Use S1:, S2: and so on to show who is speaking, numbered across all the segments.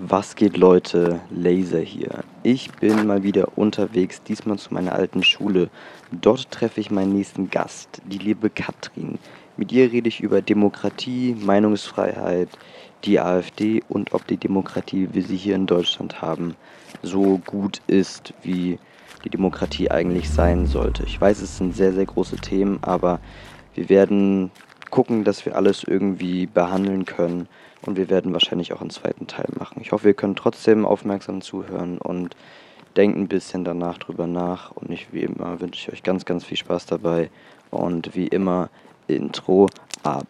S1: Was geht Leute, Laser hier. Ich bin mal wieder unterwegs, diesmal zu meiner alten Schule. Dort treffe ich meinen nächsten Gast, die liebe Katrin. Mit ihr rede ich über Demokratie, Meinungsfreiheit, die AfD und ob die Demokratie, wie sie hier in Deutschland haben, so gut ist, wie die Demokratie eigentlich sein sollte. Ich weiß, es sind sehr, sehr große Themen, aber wir werden gucken, dass wir alles irgendwie behandeln können und wir werden wahrscheinlich auch einen zweiten Teil machen. Ich hoffe, ihr könnt trotzdem aufmerksam zuhören und denkt ein bisschen danach drüber nach und ich wie immer wünsche ich euch ganz, ganz viel Spaß dabei und wie immer Intro ab.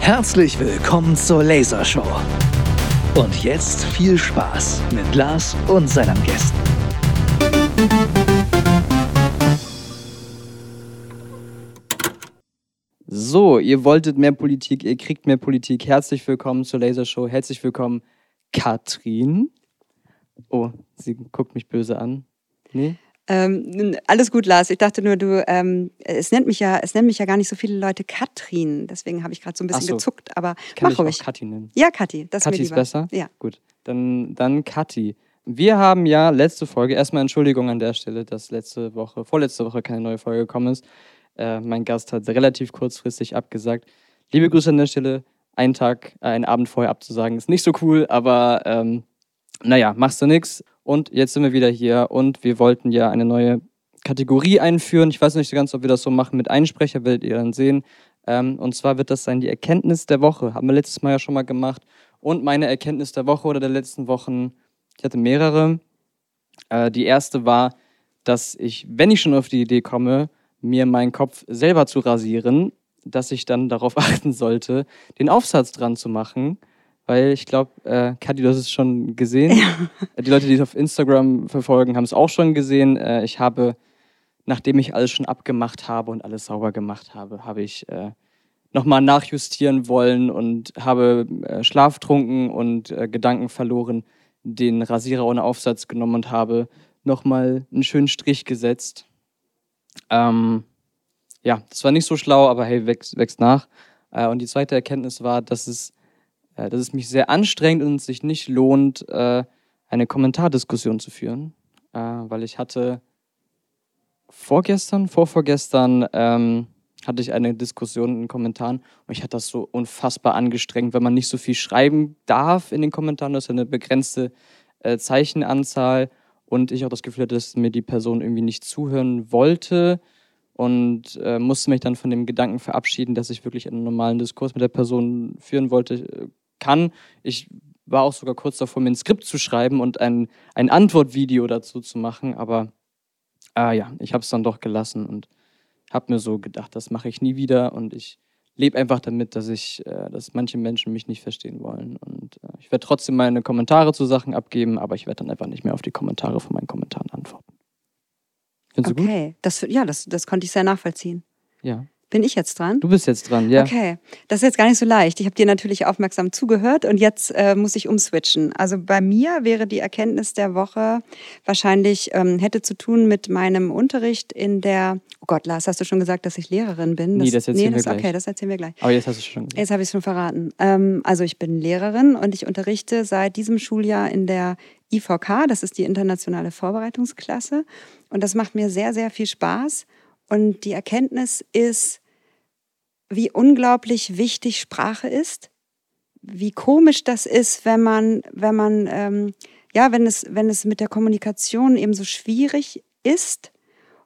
S2: Herzlich willkommen zur Lasershow. Und jetzt viel Spaß mit Lars und seinen Gästen.
S3: So, ihr wolltet mehr Politik, ihr kriegt mehr Politik. Herzlich willkommen zur Lasershow. Herzlich willkommen, Katrin. Oh, sie guckt mich böse an. Nee?
S4: Ähm, alles gut, Lars. Ich dachte nur, du, ähm, es nennt mich ja, es nennen mich ja gar nicht so viele Leute Katrin. Deswegen habe ich gerade so ein bisschen so. gezuckt. Aber
S3: Kann
S4: mach
S3: ich
S4: ruhig.
S3: auch Kathi nennen.
S4: Ja, Kathi, das
S3: Kathi
S4: ist
S3: ist
S4: mir lieber.
S3: besser?
S4: Ja.
S3: Gut, dann, dann Kathi. Wir haben ja letzte Folge, erstmal Entschuldigung an der Stelle, dass letzte Woche, vorletzte Woche keine neue Folge gekommen ist. Äh, mein Gast hat relativ kurzfristig abgesagt. Liebe Grüße an der Stelle. Einen Tag, äh, einen Abend vorher abzusagen, ist nicht so cool, aber ähm, naja, machst du nix. Und jetzt sind wir wieder hier und wir wollten ja eine neue Kategorie einführen. Ich weiß nicht so ganz, ob wir das so machen mit Einsprecher, werdet ihr dann sehen. Ähm, und zwar wird das sein die Erkenntnis der Woche. Haben wir letztes Mal ja schon mal gemacht. Und meine Erkenntnis der Woche oder der letzten Wochen, ich hatte mehrere. Äh, die erste war, dass ich, wenn ich schon auf die Idee komme, mir meinen Kopf selber zu rasieren, dass ich dann darauf achten sollte, den Aufsatz dran zu machen. Weil ich glaube, äh, Kathi, du hast es schon gesehen. Die Leute, die es auf Instagram verfolgen, haben es auch schon gesehen. Äh, ich habe, nachdem ich alles schon abgemacht habe und alles sauber gemacht habe, habe ich äh, nochmal nachjustieren wollen und habe äh, schlaftrunken und äh, Gedanken verloren, den Rasierer ohne Aufsatz genommen und habe nochmal einen schönen Strich gesetzt. Ähm, ja, das war nicht so schlau, aber hey, wächst, wächst nach. Äh, und die zweite Erkenntnis war, dass es, äh, dass es mich sehr anstrengt und sich nicht lohnt, äh, eine Kommentardiskussion zu führen, äh, weil ich hatte vorgestern, vorvorgestern, ähm, hatte ich eine Diskussion in den Kommentaren und ich hatte das so unfassbar angestrengt, wenn man nicht so viel schreiben darf in den Kommentaren, das ist eine begrenzte äh, Zeichenanzahl und ich auch das Gefühl hatte, dass mir die Person irgendwie nicht zuhören wollte und äh, musste mich dann von dem Gedanken verabschieden, dass ich wirklich einen normalen Diskurs mit der Person führen wollte, äh, kann. Ich war auch sogar kurz davor, mir ein Skript zu schreiben und ein, ein Antwortvideo dazu zu machen, aber äh, ja, ich habe es dann doch gelassen und habe mir so gedacht, das mache ich nie wieder und ich lebe einfach damit, dass ich, äh, dass manche Menschen mich nicht verstehen wollen und äh, ich werde trotzdem meine Kommentare zu Sachen abgeben, aber ich werde dann einfach nicht mehr auf die Kommentare von meinen Kommentaren antworten. Findest du gut?
S4: Okay, das, ja, das, das konnte ich sehr nachvollziehen.
S3: Ja.
S4: Bin ich jetzt dran?
S3: Du bist jetzt dran, ja.
S4: Okay, das ist jetzt gar nicht so leicht. Ich habe dir natürlich aufmerksam zugehört und jetzt äh, muss ich umswitchen. Also bei mir wäre die Erkenntnis der Woche wahrscheinlich, ähm, hätte zu tun mit meinem Unterricht in der, oh Gott, Lars, hast du schon gesagt, dass ich Lehrerin bin?
S3: Nee, das erzählen wir
S4: das,
S3: gleich.
S4: Okay, das erzählen wir gleich.
S3: Aber jetzt hast du es schon gesagt.
S4: Jetzt habe ich es schon verraten. Ähm, also ich bin Lehrerin und ich unterrichte seit diesem Schuljahr in der IVK, das ist die internationale Vorbereitungsklasse. Und das macht mir sehr, sehr viel Spaß. Und die Erkenntnis ist, wie unglaublich wichtig Sprache ist, wie komisch das ist, wenn man, wenn man, ähm, ja, wenn es, wenn es mit der Kommunikation eben so schwierig ist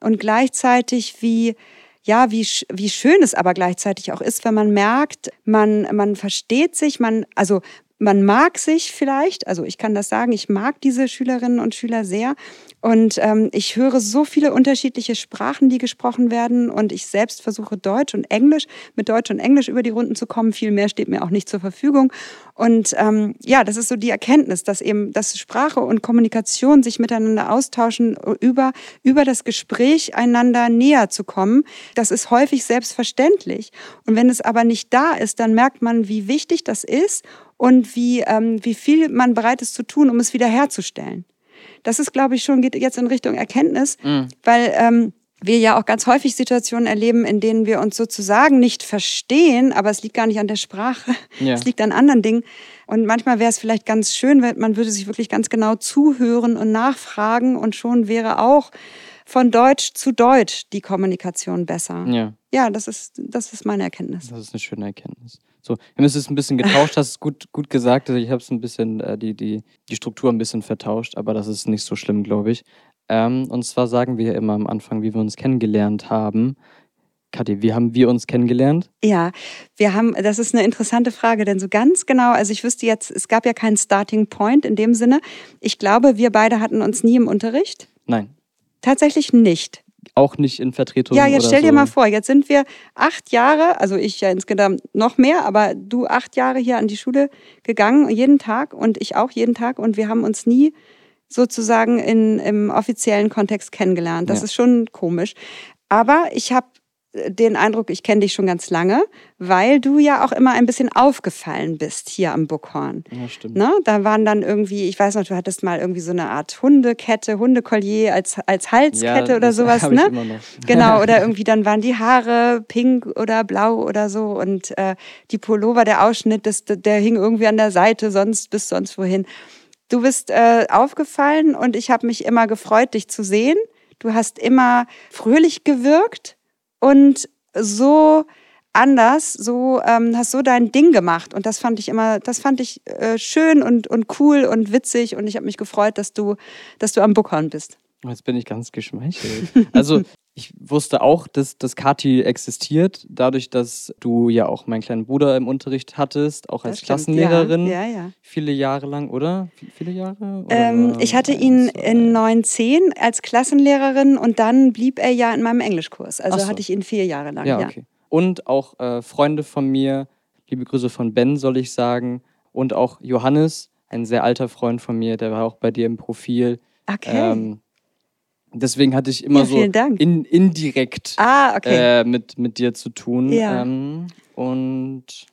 S4: und gleichzeitig wie, ja, wie, wie schön es aber gleichzeitig auch ist, wenn man merkt, man, man versteht sich, man, also man mag sich vielleicht, also ich kann das sagen, ich mag diese Schülerinnen und Schüler sehr und ähm, ich höre so viele unterschiedliche Sprachen, die gesprochen werden und ich selbst versuche Deutsch und Englisch, mit Deutsch und Englisch über die Runden zu kommen. Viel mehr steht mir auch nicht zur Verfügung. Und ähm, ja, das ist so die Erkenntnis, dass eben, dass Sprache und Kommunikation sich miteinander austauschen, über, über das Gespräch einander näher zu kommen. Das ist häufig selbstverständlich. Und wenn es aber nicht da ist, dann merkt man, wie wichtig das ist und wie, ähm, wie viel man bereit ist zu tun, um es wiederherzustellen. Das ist, glaube ich, schon, geht jetzt in Richtung Erkenntnis,
S3: Mhm.
S4: weil ähm, wir ja auch ganz häufig Situationen erleben, in denen wir uns sozusagen nicht verstehen, aber es liegt gar nicht an der Sprache,
S3: Ja.
S4: es liegt an anderen Dingen. Und manchmal wäre es vielleicht ganz schön, wenn man würde sich wirklich ganz genau zuhören und nachfragen und schon wäre auch von Deutsch zu Deutsch die Kommunikation besser.
S3: Ja.
S4: Ja, das ist, das ist meine Erkenntnis.
S3: Das ist eine schöne Erkenntnis. So, wir haben es ein bisschen getauscht, hast es gut, gut gesagt. Also ich habe es ein bisschen, äh, die, die, die Struktur ein bisschen vertauscht, aber das ist nicht so schlimm, glaube ich. Ähm, und zwar sagen wir ja immer am Anfang, wie wir uns kennengelernt haben. Kathi, wie haben wir uns kennengelernt?
S4: Ja, wir haben, das ist eine interessante Frage, denn so ganz genau, also ich wüsste jetzt, es gab ja keinen Starting Point in dem Sinne. Ich glaube, wir beide hatten uns nie im Unterricht.
S3: Nein,
S4: Tatsächlich nicht.
S3: Auch nicht in Vertretung.
S4: Ja, jetzt stell dir
S3: so.
S4: mal vor, jetzt sind wir acht Jahre, also ich ja insgesamt noch mehr, aber du acht Jahre hier an die Schule gegangen, jeden Tag und ich auch jeden Tag und wir haben uns nie sozusagen in, im offiziellen Kontext kennengelernt. Das
S3: Ja.
S4: ist schon komisch. Aber ich habe den Eindruck, ich kenne dich schon ganz lange, weil du ja auch immer ein bisschen aufgefallen bist hier am Buckhorn.
S3: Ja, stimmt.
S4: Ne? Da waren dann irgendwie, ich weiß noch, du hattest mal irgendwie so eine Art Hundekette, Hundekollier als, als Halskette oder
S3: das
S4: sowas, ne? Genau, oder irgendwie dann waren die Haare pink oder blau oder so und äh, die Pullover, der Ausschnitt, das, der hing irgendwie an der Seite, sonst bis sonst wohin. Du bist äh, aufgefallen und ich habe mich immer gefreut, dich zu sehen. Du hast immer fröhlich gewirkt und so anders, so ähm, hast so dein Ding gemacht und das fand ich immer, das fand ich äh, schön und, und cool und witzig und ich habe mich gefreut, dass du, dass du am Buckhorn bist.
S3: Jetzt bin ich ganz geschmeichelt. Also, ich wusste auch, dass, dass Kati existiert, dadurch, dass du ja auch meinen kleinen Bruder im Unterricht hattest, auch als
S4: Das stimmt,
S3: Klassenlehrerin.
S4: Ja, ja. ja.
S3: Viele Jahre lang, oder? Viele Jahre? Oder
S4: Ähm, ich hatte
S3: eins,
S4: ihn
S3: zwei?
S4: in 910 als Klassenlehrerin und dann blieb er ja in meinem Englischkurs. Also
S3: so.
S4: hatte ich ihn vier Jahre lang.
S3: Ja,
S4: Ja,
S3: okay. Und auch äh, Freunde von mir, liebe Grüße von Ben, soll ich sagen. Und auch Johannes, ein sehr alter Freund von mir, der war auch bei dir im Profil.
S4: Okay.
S3: Ähm, deswegen hatte ich immer
S4: Ja,
S3: so in, indirekt
S4: ah, okay.
S3: äh, mit, mit dir zu tun.
S4: Ja.
S3: Ähm, und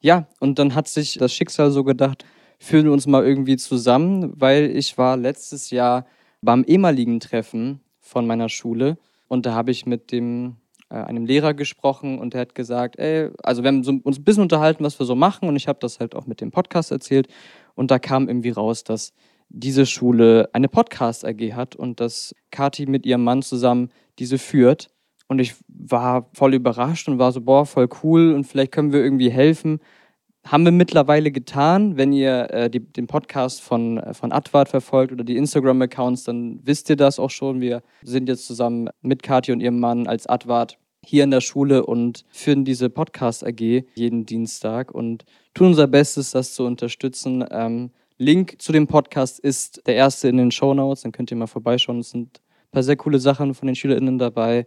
S3: ja, und dann hat sich das Schicksal so gedacht, führen wir uns mal irgendwie zusammen, weil ich war letztes Jahr beim ehemaligen Treffen von meiner Schule und da habe ich mit dem äh, einem Lehrer gesprochen und der hat gesagt, ey, also wir haben so, uns ein bisschen unterhalten, was wir so machen und ich habe das halt auch mit dem Podcast erzählt und da kam irgendwie raus, dass diese Schule eine Podcast AG hat und dass Kati mit ihrem Mann zusammen diese führt und ich war voll überrascht und war so, boah, voll cool und vielleicht können wir irgendwie helfen. Haben wir mittlerweile getan. Wenn ihr äh, die, den Podcast von, äh, von Advart verfolgt oder die Instagram-Accounts, dann wisst ihr das auch schon. Wir sind jetzt zusammen mit Kathi und ihrem Mann als Advart hier in der Schule und führen diese Podcast AG jeden Dienstag und tun unser Bestes, das zu unterstützen. Ähm, Link zu dem Podcast ist der erste in den Show Notes. Dann könnt ihr mal vorbeischauen. Es sind ein paar sehr coole Sachen von den SchülerInnen dabei.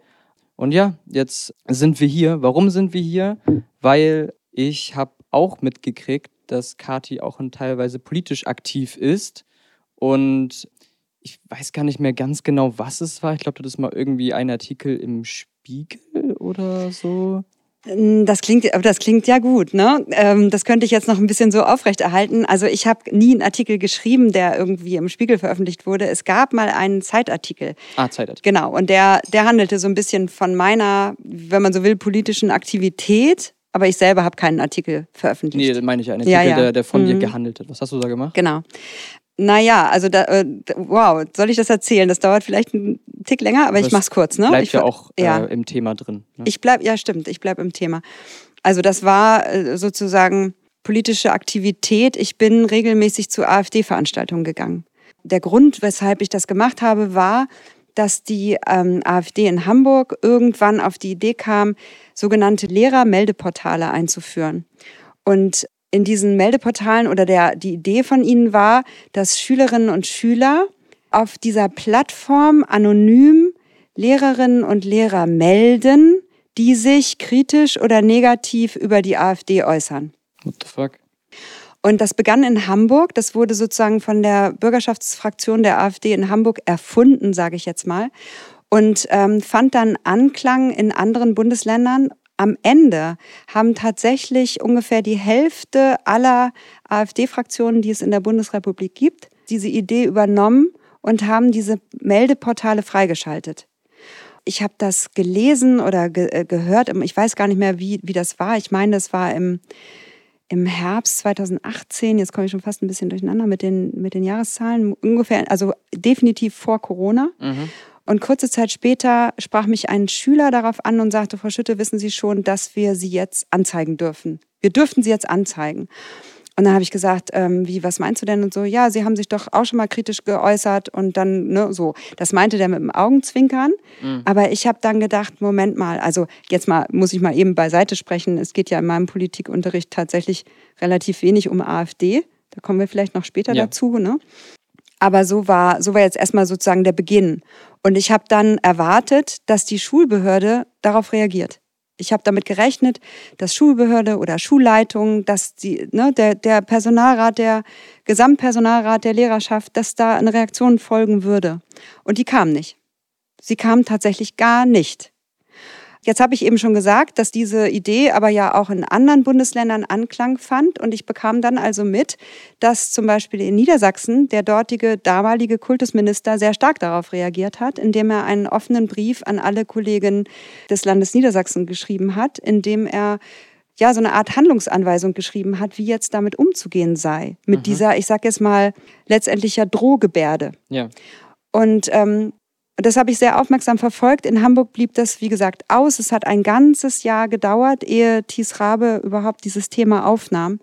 S3: Und ja, jetzt sind wir hier. Warum sind wir hier? Weil ich habe auch mitgekriegt, dass Kati auch teilweise politisch aktiv ist. Und ich weiß gar nicht mehr ganz genau, was es war. Ich glaube, das ist mal irgendwie ein Artikel im Spiegel oder so.
S4: Mm, Das klingt, aber das klingt ja gut, ne? Ähm, Das könnte ich jetzt noch ein bisschen so aufrechterhalten. Also ich habe nie einen Artikel geschrieben, der irgendwie im Spiegel veröffentlicht wurde. Es gab mal einen Zeitartikel.
S3: Ah, Zeitartikel.
S4: Genau, und der, der handelte so ein bisschen von meiner, wenn man so will, politischen Aktivität. Aber ich selber habe keinen Artikel veröffentlicht.
S3: Nee, meine ich einen
S4: Ja,
S3: Artikel,
S4: ja.
S3: Der, der von dir
S4: Mhm.
S3: gehandelt hat. Was hast du da gemacht?
S4: Genau. Naja, also da, äh, wow, soll ich das erzählen? Das dauert vielleicht einen Tick länger, aber ich
S3: Das
S4: mach's kurz, ne?
S3: Bleibt
S4: ich,
S3: ja auch äh,
S4: ja.
S3: im Thema drin. Ne?
S4: Ich bleib, ja stimmt, ich bleib im Thema. Also das war äh, sozusagen politische Aktivität. Ich bin regelmäßig zu AfD-Veranstaltungen gegangen. Der Grund, weshalb ich das gemacht habe, war, dass die ähm, AfD in Hamburg irgendwann auf die Idee kam, sogenannte Lehrermeldeportale einzuführen. Und in diesen Meldeportalen oder der, die Idee von ihnen war, dass Schülerinnen und Schüler auf dieser Plattform anonym Lehrerinnen und Lehrer melden, die sich kritisch oder negativ über die AfD äußern.
S3: What the fuck?
S4: Und das begann in Hamburg. Das wurde sozusagen von der Bürgerschaftsfraktion der AfD in Hamburg erfunden, sage ich jetzt mal. Und ähm, fand dann Anklang in anderen Bundesländern. Am Ende haben tatsächlich ungefähr die Hälfte aller AfD-Fraktionen, die es in der Bundesrepublik gibt, diese Idee übernommen und haben diese Meldeportale freigeschaltet. Ich habe das gelesen oder ge äh, gehört, ich weiß gar nicht mehr, wie, wie das war. Ich meine, das war im, im Herbst 2018, jetzt komme ich schon fast ein bisschen durcheinander mit den, mit den Jahreszahlen, ungefähr, also definitiv vor Corona. Mhm. Und kurze Zeit später sprach mich ein Schüler darauf an und sagte, Frau Schütte, wissen Sie schon, dass wir Sie jetzt anzeigen dürfen? Wir dürften Sie jetzt anzeigen. Und dann habe ich gesagt, ähm, wie, was meinst du denn? Und so, ja, Sie haben sich doch auch schon mal kritisch geäußert und dann, ne, so. Das meinte der mit dem Augenzwinkern. Mhm. Aber ich habe dann gedacht, Moment mal, also jetzt mal, muss ich mal eben beiseite sprechen. Es geht ja in meinem Politikunterricht tatsächlich relativ wenig um AfD. Da kommen wir vielleicht noch später ja. dazu, ne? Aber so war, so war jetzt erstmal sozusagen der Beginn. Und ich habe dann erwartet, dass die Schulbehörde darauf reagiert. Ich habe damit gerechnet, dass Schulbehörde oder Schulleitung, dass die, ne, der, der Personalrat, der Gesamtpersonalrat der Lehrerschaft, dass da eine Reaktion folgen würde. Und die kam nicht. Sie kam tatsächlich gar nicht. Jetzt habe ich eben schon gesagt, dass diese Idee aber ja auch in anderen Bundesländern Anklang fand. Und ich bekam dann also mit, dass zum Beispiel in Niedersachsen der dortige damalige Kultusminister sehr stark darauf reagiert hat, indem er einen offenen Brief an alle Kollegen des Landes Niedersachsen geschrieben hat, in dem er ja so eine Art Handlungsanweisung geschrieben hat, wie jetzt damit umzugehen sei. Mit mhm. dieser, ich sag jetzt mal, letztendlich ja Drohgebärde. Ja. Und ähm, das habe ich sehr aufmerksam verfolgt. In Hamburg blieb das, wie gesagt, aus. Es hat ein ganzes Jahr gedauert, ehe Thies Rabe überhaupt dieses Thema aufnahm.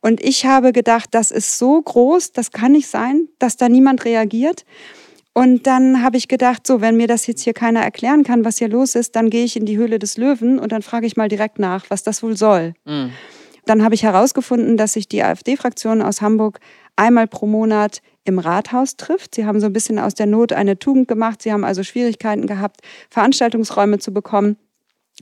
S4: Und ich habe gedacht, das ist so groß, das kann nicht sein, dass da niemand reagiert. Und dann habe ich gedacht, so, wenn mir das jetzt hier keiner erklären kann, was hier los ist, dann gehe ich in die Höhle des Löwen und dann frage ich mal direkt nach, was das wohl soll. Mhm. Dann habe ich herausgefunden, dass sich die AfD-Fraktion aus Hamburg einmal pro Monat im Rathaus trifft. Sie haben so ein bisschen aus der Not eine Tugend gemacht. Sie haben also Schwierigkeiten gehabt, Veranstaltungsräume zu bekommen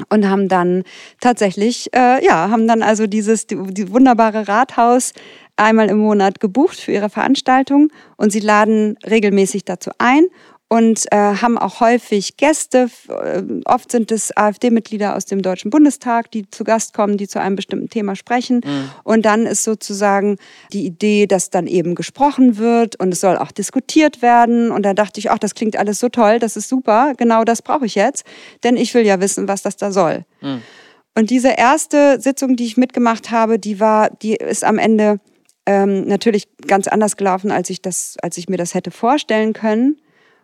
S4: und haben dann tatsächlich, äh, ja, haben dann also dieses die, die wunderbare Rathaus einmal im Monat gebucht für ihre Veranstaltung und sie laden regelmäßig dazu ein und äh, haben auch häufig Gäste. Äh, oft sind es AfD-Mitglieder aus dem Deutschen Bundestag, die zu Gast kommen, die zu einem bestimmten Thema sprechen. Mhm. Und dann ist sozusagen die Idee, dass dann eben gesprochen wird und es soll auch diskutiert werden. Und da dachte ich, ach, das klingt alles so toll, das ist super, genau das brauche ich jetzt, denn ich will ja wissen, was das da soll. Mhm. Und diese erste Sitzung, die ich mitgemacht habe, die war, die ist am Ende ähm, natürlich ganz anders gelaufen, als ich das, als ich mir das hätte vorstellen können.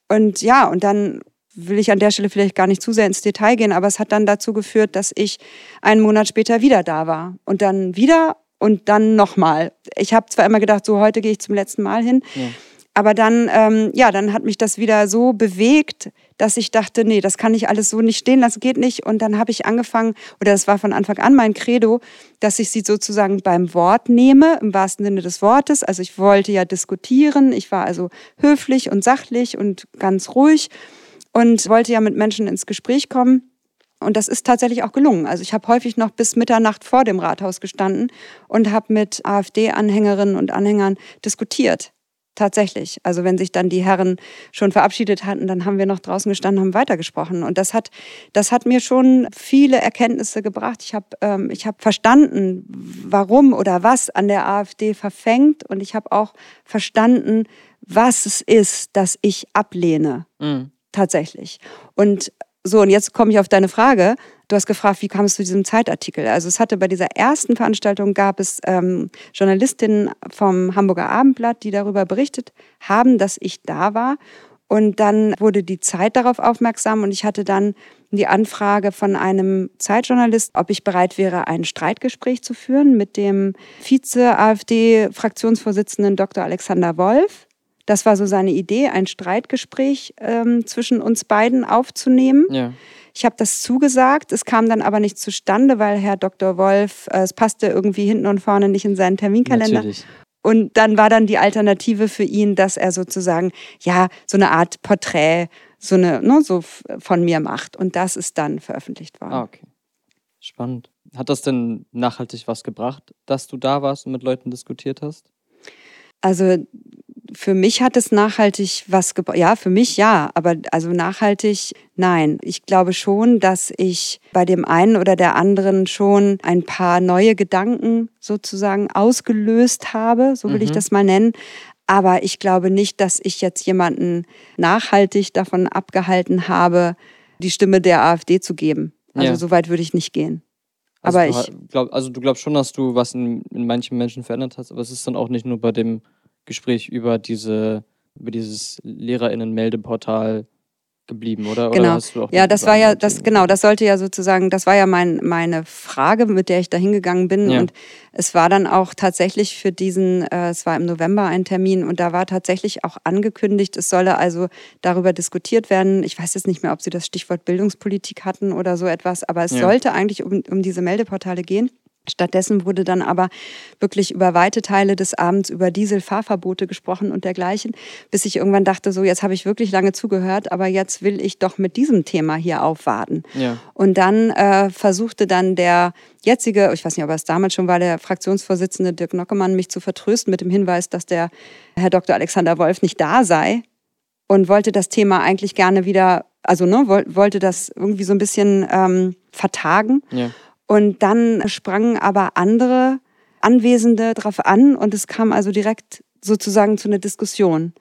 S4: Und ja, und dann will ich an der Stelle vielleicht gar nicht zu sehr ins Detail gehen, aber es hat dann dazu geführt, dass ich einen Monat später wieder da war und dann wieder und dann nochmal. Ich habe zwar immer gedacht, so heute gehe ich zum letzten Mal hin, ja. aber dann, ähm, ja, dann hat mich das wieder so bewegt, dass ich dachte, nee, das kann ich alles so nicht stehen lassen, geht nicht. Und dann habe ich angefangen, oder das war von Anfang an mein Credo, dass ich sie sozusagen beim Wort nehme, im wahrsten Sinne des Wortes. Also ich wollte ja diskutieren, ich war also höflich und sachlich und ganz ruhig und wollte ja mit Menschen ins Gespräch kommen. Und das ist tatsächlich auch gelungen. Also ich habe häufig noch bis Mitternacht vor dem Rathaus gestanden und habe mit AfD-Anhängerinnen und Anhängern diskutiert. Tatsächlich. Also wenn sich dann die Herren schon verabschiedet hatten, dann haben wir noch draußen gestanden, haben weitergesprochen. Und das hat, das hat mir schon viele Erkenntnisse gebracht. Ich habe ähm, hab verstanden, warum oder was an der AfD verfängt. Und ich habe auch verstanden, was es ist, das ich ablehne. Mhm. Tatsächlich. Und so, und jetzt komme ich auf deine Frage. Du hast gefragt, wie kam es zu diesem Zeitartikel? Also es hatte bei dieser ersten Veranstaltung gab es ähm, Journalistinnen vom Hamburger Abendblatt, die darüber berichtet haben, dass ich da war. Und dann wurde die Zeit darauf aufmerksam und ich hatte dann die Anfrage von einem Zeitjournalist, ob ich bereit wäre, ein Streitgespräch zu führen mit dem Vize-AfD-Fraktionsvorsitzenden Dr. Alexander Wolf. Das war so seine Idee, ein Streitgespräch ähm, zwischen uns beiden aufzunehmen. Ja. Ich habe das zugesagt, es kam dann aber nicht zustande, weil Herr Dr. Wolf, äh, es passte irgendwie hinten und vorne nicht in seinen Terminkalender. Natürlich. Und dann war dann die Alternative für ihn, dass er sozusagen, ja, so eine Art Porträt, so eine, ne, so von mir macht. Und das ist dann veröffentlicht worden. Ah, okay.
S3: Spannend. Hat das denn nachhaltig was gebracht, dass du da warst und mit Leuten diskutiert hast?
S4: Also für mich hat es nachhaltig was gebracht. Ja, für mich ja, aber also nachhaltig nein. Ich glaube schon, dass ich bei dem einen oder der anderen schon ein paar neue Gedanken sozusagen ausgelöst habe, so will mhm. ich das mal nennen. Aber ich glaube nicht, dass ich jetzt jemanden nachhaltig davon abgehalten habe, die Stimme der AfD zu geben. Also
S3: Ja.
S4: so weit würde ich nicht gehen.
S3: Also
S4: aber
S3: du,
S4: ich-
S3: ha- glaub, also du glaubst schon, dass du was in, in manchen Menschen verändert hast, aber es ist dann auch nicht nur bei dem Gespräch über diese, über dieses LehrerInnen-Meldeportal geblieben, oder?
S4: Genau.
S3: Oder hast du auch
S4: Ja, das war ja, das genau, das sollte ja sozusagen, das war ja mein, meine Frage, mit der ich da hingegangen bin.
S3: Ja.
S4: Und es war dann auch tatsächlich für diesen, äh, es war im November ein Termin und da war tatsächlich auch angekündigt, es solle also darüber diskutiert werden. Ich weiß jetzt nicht mehr, ob Sie das Stichwort Bildungspolitik hatten oder so etwas, aber es
S3: Ja.
S4: sollte eigentlich um, um diese Meldeportale gehen. Stattdessen wurde dann aber wirklich über weite Teile des Abends über Dieselfahrverbote gesprochen und dergleichen, bis ich irgendwann dachte, so jetzt habe ich wirklich lange zugehört, aber jetzt will ich doch mit diesem Thema hier aufwarten.
S3: Ja.
S4: Und dann äh, versuchte dann der jetzige, ich weiß nicht, ob er es damals schon war, der Fraktionsvorsitzende Dirk Nockemann, mich zu vertrösten mit dem Hinweis, dass der Herr Dr. Alexander Wolf nicht da sei und wollte das Thema eigentlich gerne wieder, also ne, woll- wollte das irgendwie so ein bisschen ähm, vertagen.
S3: Ja.
S4: Und dann sprangen aber andere Anwesende drauf an und es kam also direkt sozusagen zu einer Diskussion.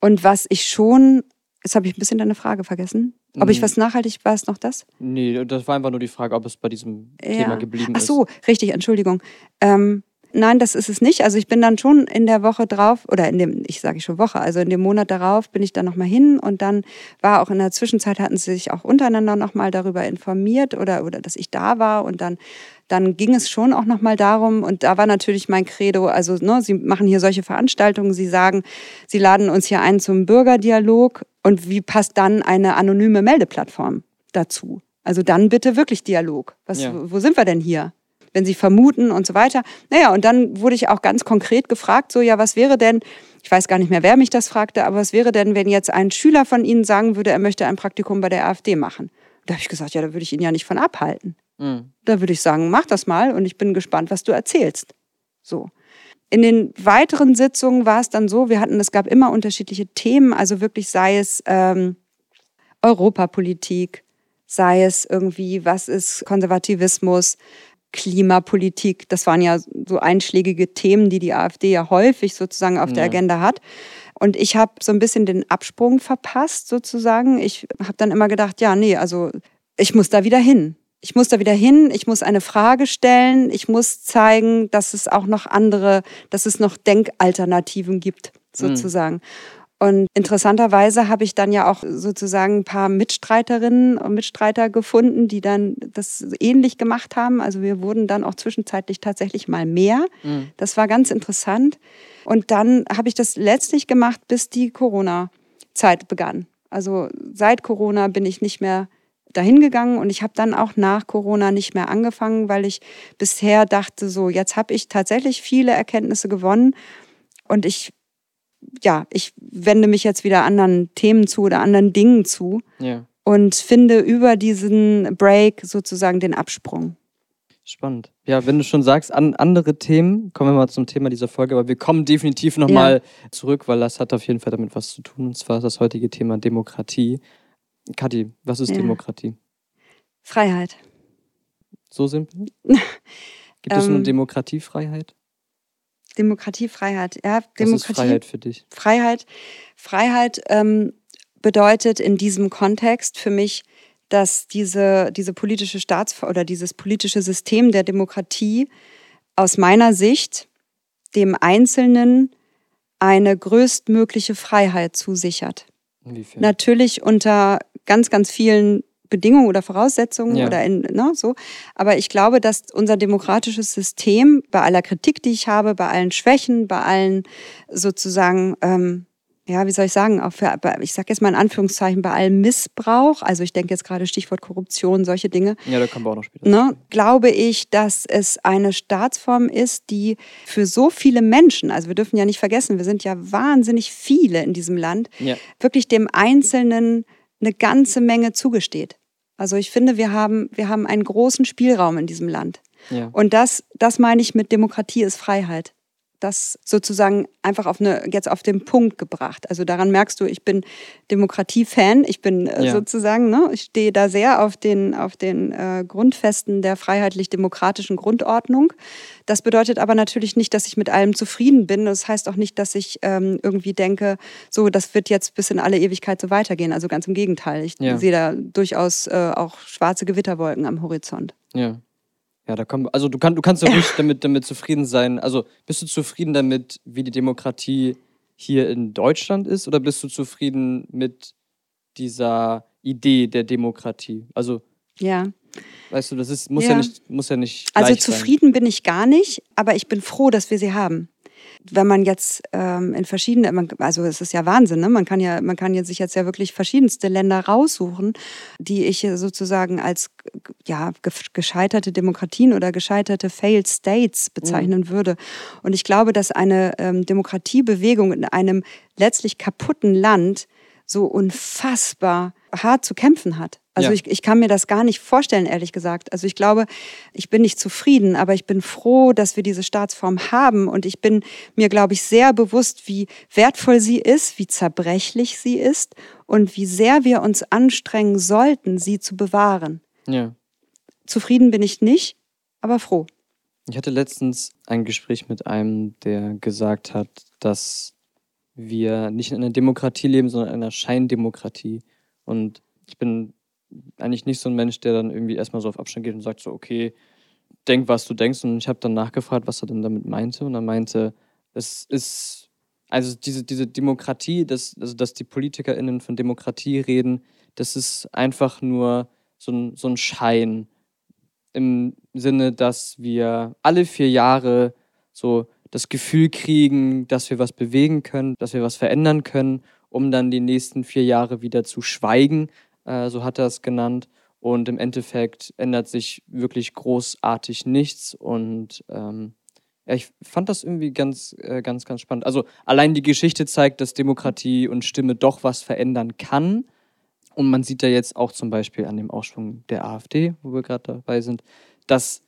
S4: Und was ich schon, jetzt habe ich ein bisschen deine Frage vergessen. Ob ich
S3: Mhm.
S4: was nachhaltig war, es noch das?
S3: Nee, das war einfach nur die Frage, ob es bei diesem Thema geblieben
S4: Ach
S3: ist.
S4: so, richtig, Entschuldigung. Ähm, nein, das ist es nicht. Also ich bin dann schon in der Woche drauf, oder in dem, ich sage schon Woche, also in dem Monat darauf bin ich dann nochmal hin und dann war auch in der Zwischenzeit, hatten sie sich auch untereinander nochmal darüber informiert oder, oder dass ich da war und dann, dann ging es schon auch nochmal darum und da war natürlich mein Credo, also ne, sie machen hier solche Veranstaltungen, sie sagen, sie laden uns hier ein zum Bürgerdialog und wie passt dann eine anonyme Meldeplattform dazu? Also dann bitte wirklich Dialog. Was,
S3: Ja.
S4: Wo sind wir denn hier? Wenn Sie vermuten und so weiter. Naja, und dann wurde ich auch ganz konkret gefragt, so, ja, was wäre denn, ich weiß gar nicht mehr, wer mich das fragte, aber was wäre denn, wenn jetzt ein Schüler von Ihnen sagen würde, er möchte ein Praktikum bei der AfD machen? Da habe ich gesagt, ja, da würde ich ihn ja nicht von abhalten.
S3: Mhm.
S4: Da würde ich sagen, mach das mal und ich bin gespannt, was du erzählst. So. In den weiteren Sitzungen war es dann so, wir hatten, es gab immer unterschiedliche Themen, also wirklich sei es ähm, Europapolitik, sei es irgendwie, was ist Konservativismus, Klimapolitik, das waren ja so einschlägige Themen, die die AfD ja häufig sozusagen auf der
S3: Ja.
S4: Agenda hat. Und ich habe so ein bisschen den Absprung verpasst sozusagen. Ich habe dann immer gedacht, ja, nee, also ich muss da wieder hin. Ich muss da wieder hin, ich muss eine Frage stellen, ich muss zeigen, dass es auch noch andere, dass es noch Denkalternativen gibt, sozusagen. Und interessanterweise habe ich dann ja auch sozusagen ein paar Mitstreiterinnen und Mitstreiter gefunden, die dann das ähnlich gemacht haben. Also wir wurden dann auch zwischenzeitlich tatsächlich mal mehr.
S3: Mhm.
S4: Das war ganz interessant. Und dann habe ich das letztlich gemacht, bis die Corona-Zeit begann. Also seit Corona bin ich nicht mehr dahin gegangen und ich habe dann auch nach Corona nicht mehr angefangen, weil ich bisher dachte, so jetzt habe ich tatsächlich viele Erkenntnisse gewonnen und ich ja, ich wende mich jetzt wieder anderen Themen zu oder anderen Dingen zu
S3: Ja,
S4: und finde über diesen Break sozusagen den Absprung.
S3: spannend. Ja, wenn du schon sagst, an andere Themen, kommen wir mal zum Thema dieser Folge, aber wir kommen definitiv nochmal zurück, weil das hat auf jeden Fall damit was zu tun, und zwar das heutige Thema Demokratie. Kathi, was ist
S4: Ja.
S3: Demokratie?
S4: Freiheit.
S3: So simpel? Gibt es nur
S4: Ähm,
S3: Demokratiefreiheit?
S4: Demokratie, Freiheit. Ja,
S3: Was ist
S4: Demokratie.
S3: Freiheit für dich?
S4: Freiheit, Freiheit ähm, bedeutet in diesem Kontext für mich, dass diese, diese politische Staats- oder dieses politische System der Demokratie aus meiner Sicht dem Einzelnen eine größtmögliche Freiheit zusichert.
S3: Inwiefern?
S4: Natürlich unter ganz, ganz vielen Bedingungen oder Voraussetzungen
S3: Ja.
S4: oder in, ne, so. Aber ich glaube, dass unser demokratisches System bei aller Kritik, die ich habe, bei allen Schwächen, bei allen sozusagen, ähm, ja, wie soll ich sagen, auch für, ich sage jetzt mal in Anführungszeichen, bei allem Missbrauch, also ich denke jetzt gerade Stichwort Korruption, solche Dinge,
S3: ja, da kommen wir auch noch später.
S4: ne, glaube ich, dass es eine Staatsform ist, die für so viele Menschen, also wir dürfen ja nicht vergessen, wir sind ja wahnsinnig viele in diesem Land,
S3: Ja.
S4: wirklich dem Einzelnen eine ganze Menge zugesteht. Also ich finde, wir haben, wir haben einen großen Spielraum in diesem Land.
S3: Ja.
S4: Und das, das meine ich mit Demokratie ist Freiheit. Das sozusagen einfach auf eine, jetzt auf den Punkt gebracht. Also daran merkst du, ich bin Demokratie-Fan. Ich bin äh,
S3: Ja.
S4: sozusagen, ne, ich stehe da sehr auf den, auf den äh, Grundfesten der freiheitlich-demokratischen Grundordnung. Das bedeutet aber natürlich nicht, dass ich mit allem zufrieden bin. Das heißt auch nicht, dass ich ähm, irgendwie denke, so, das wird jetzt bis in alle Ewigkeit so weitergehen. Also ganz im Gegenteil. Ich
S3: Ja.
S4: sehe da durchaus äh, auch schwarze Gewitterwolken am Horizont.
S3: Ja. Ja, da kommt, also du, kann, du kannst ja ruhig damit, damit zufrieden sein. Also bist du zufrieden damit, wie die Demokratie hier in Deutschland ist, oder bist du zufrieden mit dieser Idee der Demokratie? Also,
S4: Ja.
S3: weißt du, das ist, muss ja,
S4: Ja.
S3: nicht, muss ja nicht.
S4: Also
S3: gleich sein.
S4: zufrieden bin ich gar nicht, aber ich bin froh, dass wir sie haben. Wenn man jetzt ähm, in verschiedene, man- also es ist ja Wahnsinn, ne? man kann ja, man kann ja sich jetzt ja wirklich verschiedenste Länder raussuchen, die ich sozusagen als ja ge- gescheiterte Demokratien oder gescheiterte Failed States bezeichnen würde. Und ich glaube, dass eine ähm, Demokratiebewegung in einem letztlich kaputten Land so unfassbar hart zu kämpfen hat. Also
S3: Ja.
S4: ich, ich kann mir das gar nicht vorstellen, ehrlich gesagt. Also ich glaube, ich bin nicht zufrieden, aber ich bin froh, dass wir diese Staatsform haben. Und ich bin mir, glaube ich, sehr bewusst, wie wertvoll sie ist, wie zerbrechlich sie ist und wie sehr wir uns anstrengen sollten, sie zu bewahren.
S3: Ja.
S4: Zufrieden bin ich nicht, aber froh.
S3: Ich hatte letztens ein Gespräch mit einem, der gesagt hat, dass wir nicht in einer Demokratie leben, sondern in einer Scheindemokratie. Und ich bin eigentlich nicht so ein Mensch, der dann irgendwie erstmal so auf Abstand geht und sagt so, okay, denk, was du denkst. Und ich habe dann nachgefragt, was er denn damit meinte. Und er meinte, es ist, also diese, diese Demokratie, das, also dass die PolitikerInnen von Demokratie reden, das ist einfach nur so ein, so ein Schein im Sinne, dass wir alle vier Jahre so das Gefühl kriegen, dass wir was bewegen können, dass wir was verändern können, um dann die nächsten vier Jahre wieder zu schweigen, äh, so hat er es genannt. Und im Endeffekt ändert sich wirklich großartig nichts. Und ähm, ja, ich fand das irgendwie ganz, äh, ganz, ganz spannend. Also allein die Geschichte zeigt, dass Demokratie und Stimme doch was verändern kann. Und man sieht ja jetzt auch zum Beispiel an dem Aufschwung der AfD, wo wir gerade dabei sind, dass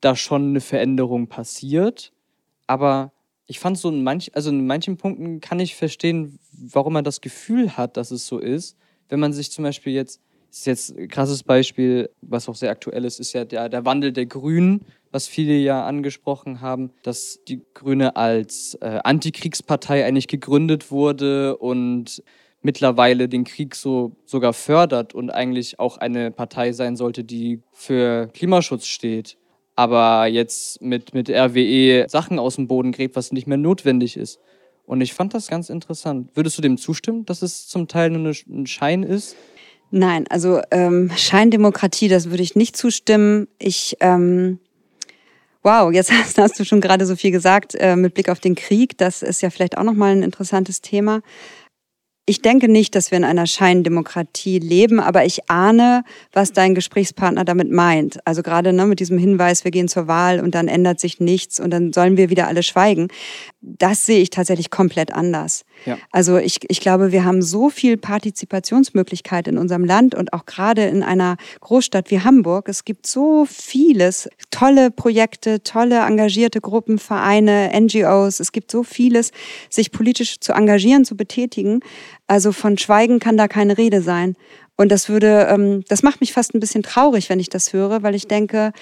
S3: da schon eine Veränderung passiert. Aber ich fand so in manch, also in manchen Punkten kann ich verstehen, warum man das Gefühl hat, dass es so ist. Wenn man sich zum Beispiel jetzt, das ist jetzt ein krasses Beispiel, was auch sehr aktuell ist, ist ja der, der Wandel der Grünen, was viele ja angesprochen haben, dass die Grüne als äh, Antikriegspartei eigentlich gegründet wurde und mittlerweile den Krieg so sogar fördert und eigentlich auch eine Partei sein sollte, die für Klimaschutz steht, aber jetzt mit, mit RWE Sachen aus dem Boden gräbt, was nicht mehr notwendig ist. Und ich fand das ganz interessant. Würdest du dem zustimmen, dass es zum Teil nur ein Schein ist?
S4: Nein, also ähm, Scheindemokratie, das würde ich nicht zustimmen. Ich, ähm, wow, jetzt hast, hast du schon gerade so viel gesagt äh, mit Blick auf den Krieg. Das ist ja vielleicht auch nochmal ein interessantes Thema. Ich denke nicht, dass wir in einer Scheindemokratie leben, aber ich ahne, was dein Gesprächspartner damit meint. Also gerade ne, mit diesem Hinweis, wir gehen zur Wahl und dann ändert sich nichts und dann sollen wir wieder alle schweigen. Das sehe ich tatsächlich komplett anders.
S3: Ja.
S4: Also ich, ich glaube, wir haben so viel Partizipationsmöglichkeit in unserem Land und auch gerade in einer Großstadt wie Hamburg. Es gibt so vieles, tolle Projekte, tolle engagierte Gruppen, Vereine, NGOs. Es gibt so vieles, sich politisch zu engagieren, zu betätigen. Also von Schweigen kann da keine Rede sein. Und das würde, ähm, das macht mich fast ein bisschen traurig, wenn ich das höre, weil ich denke,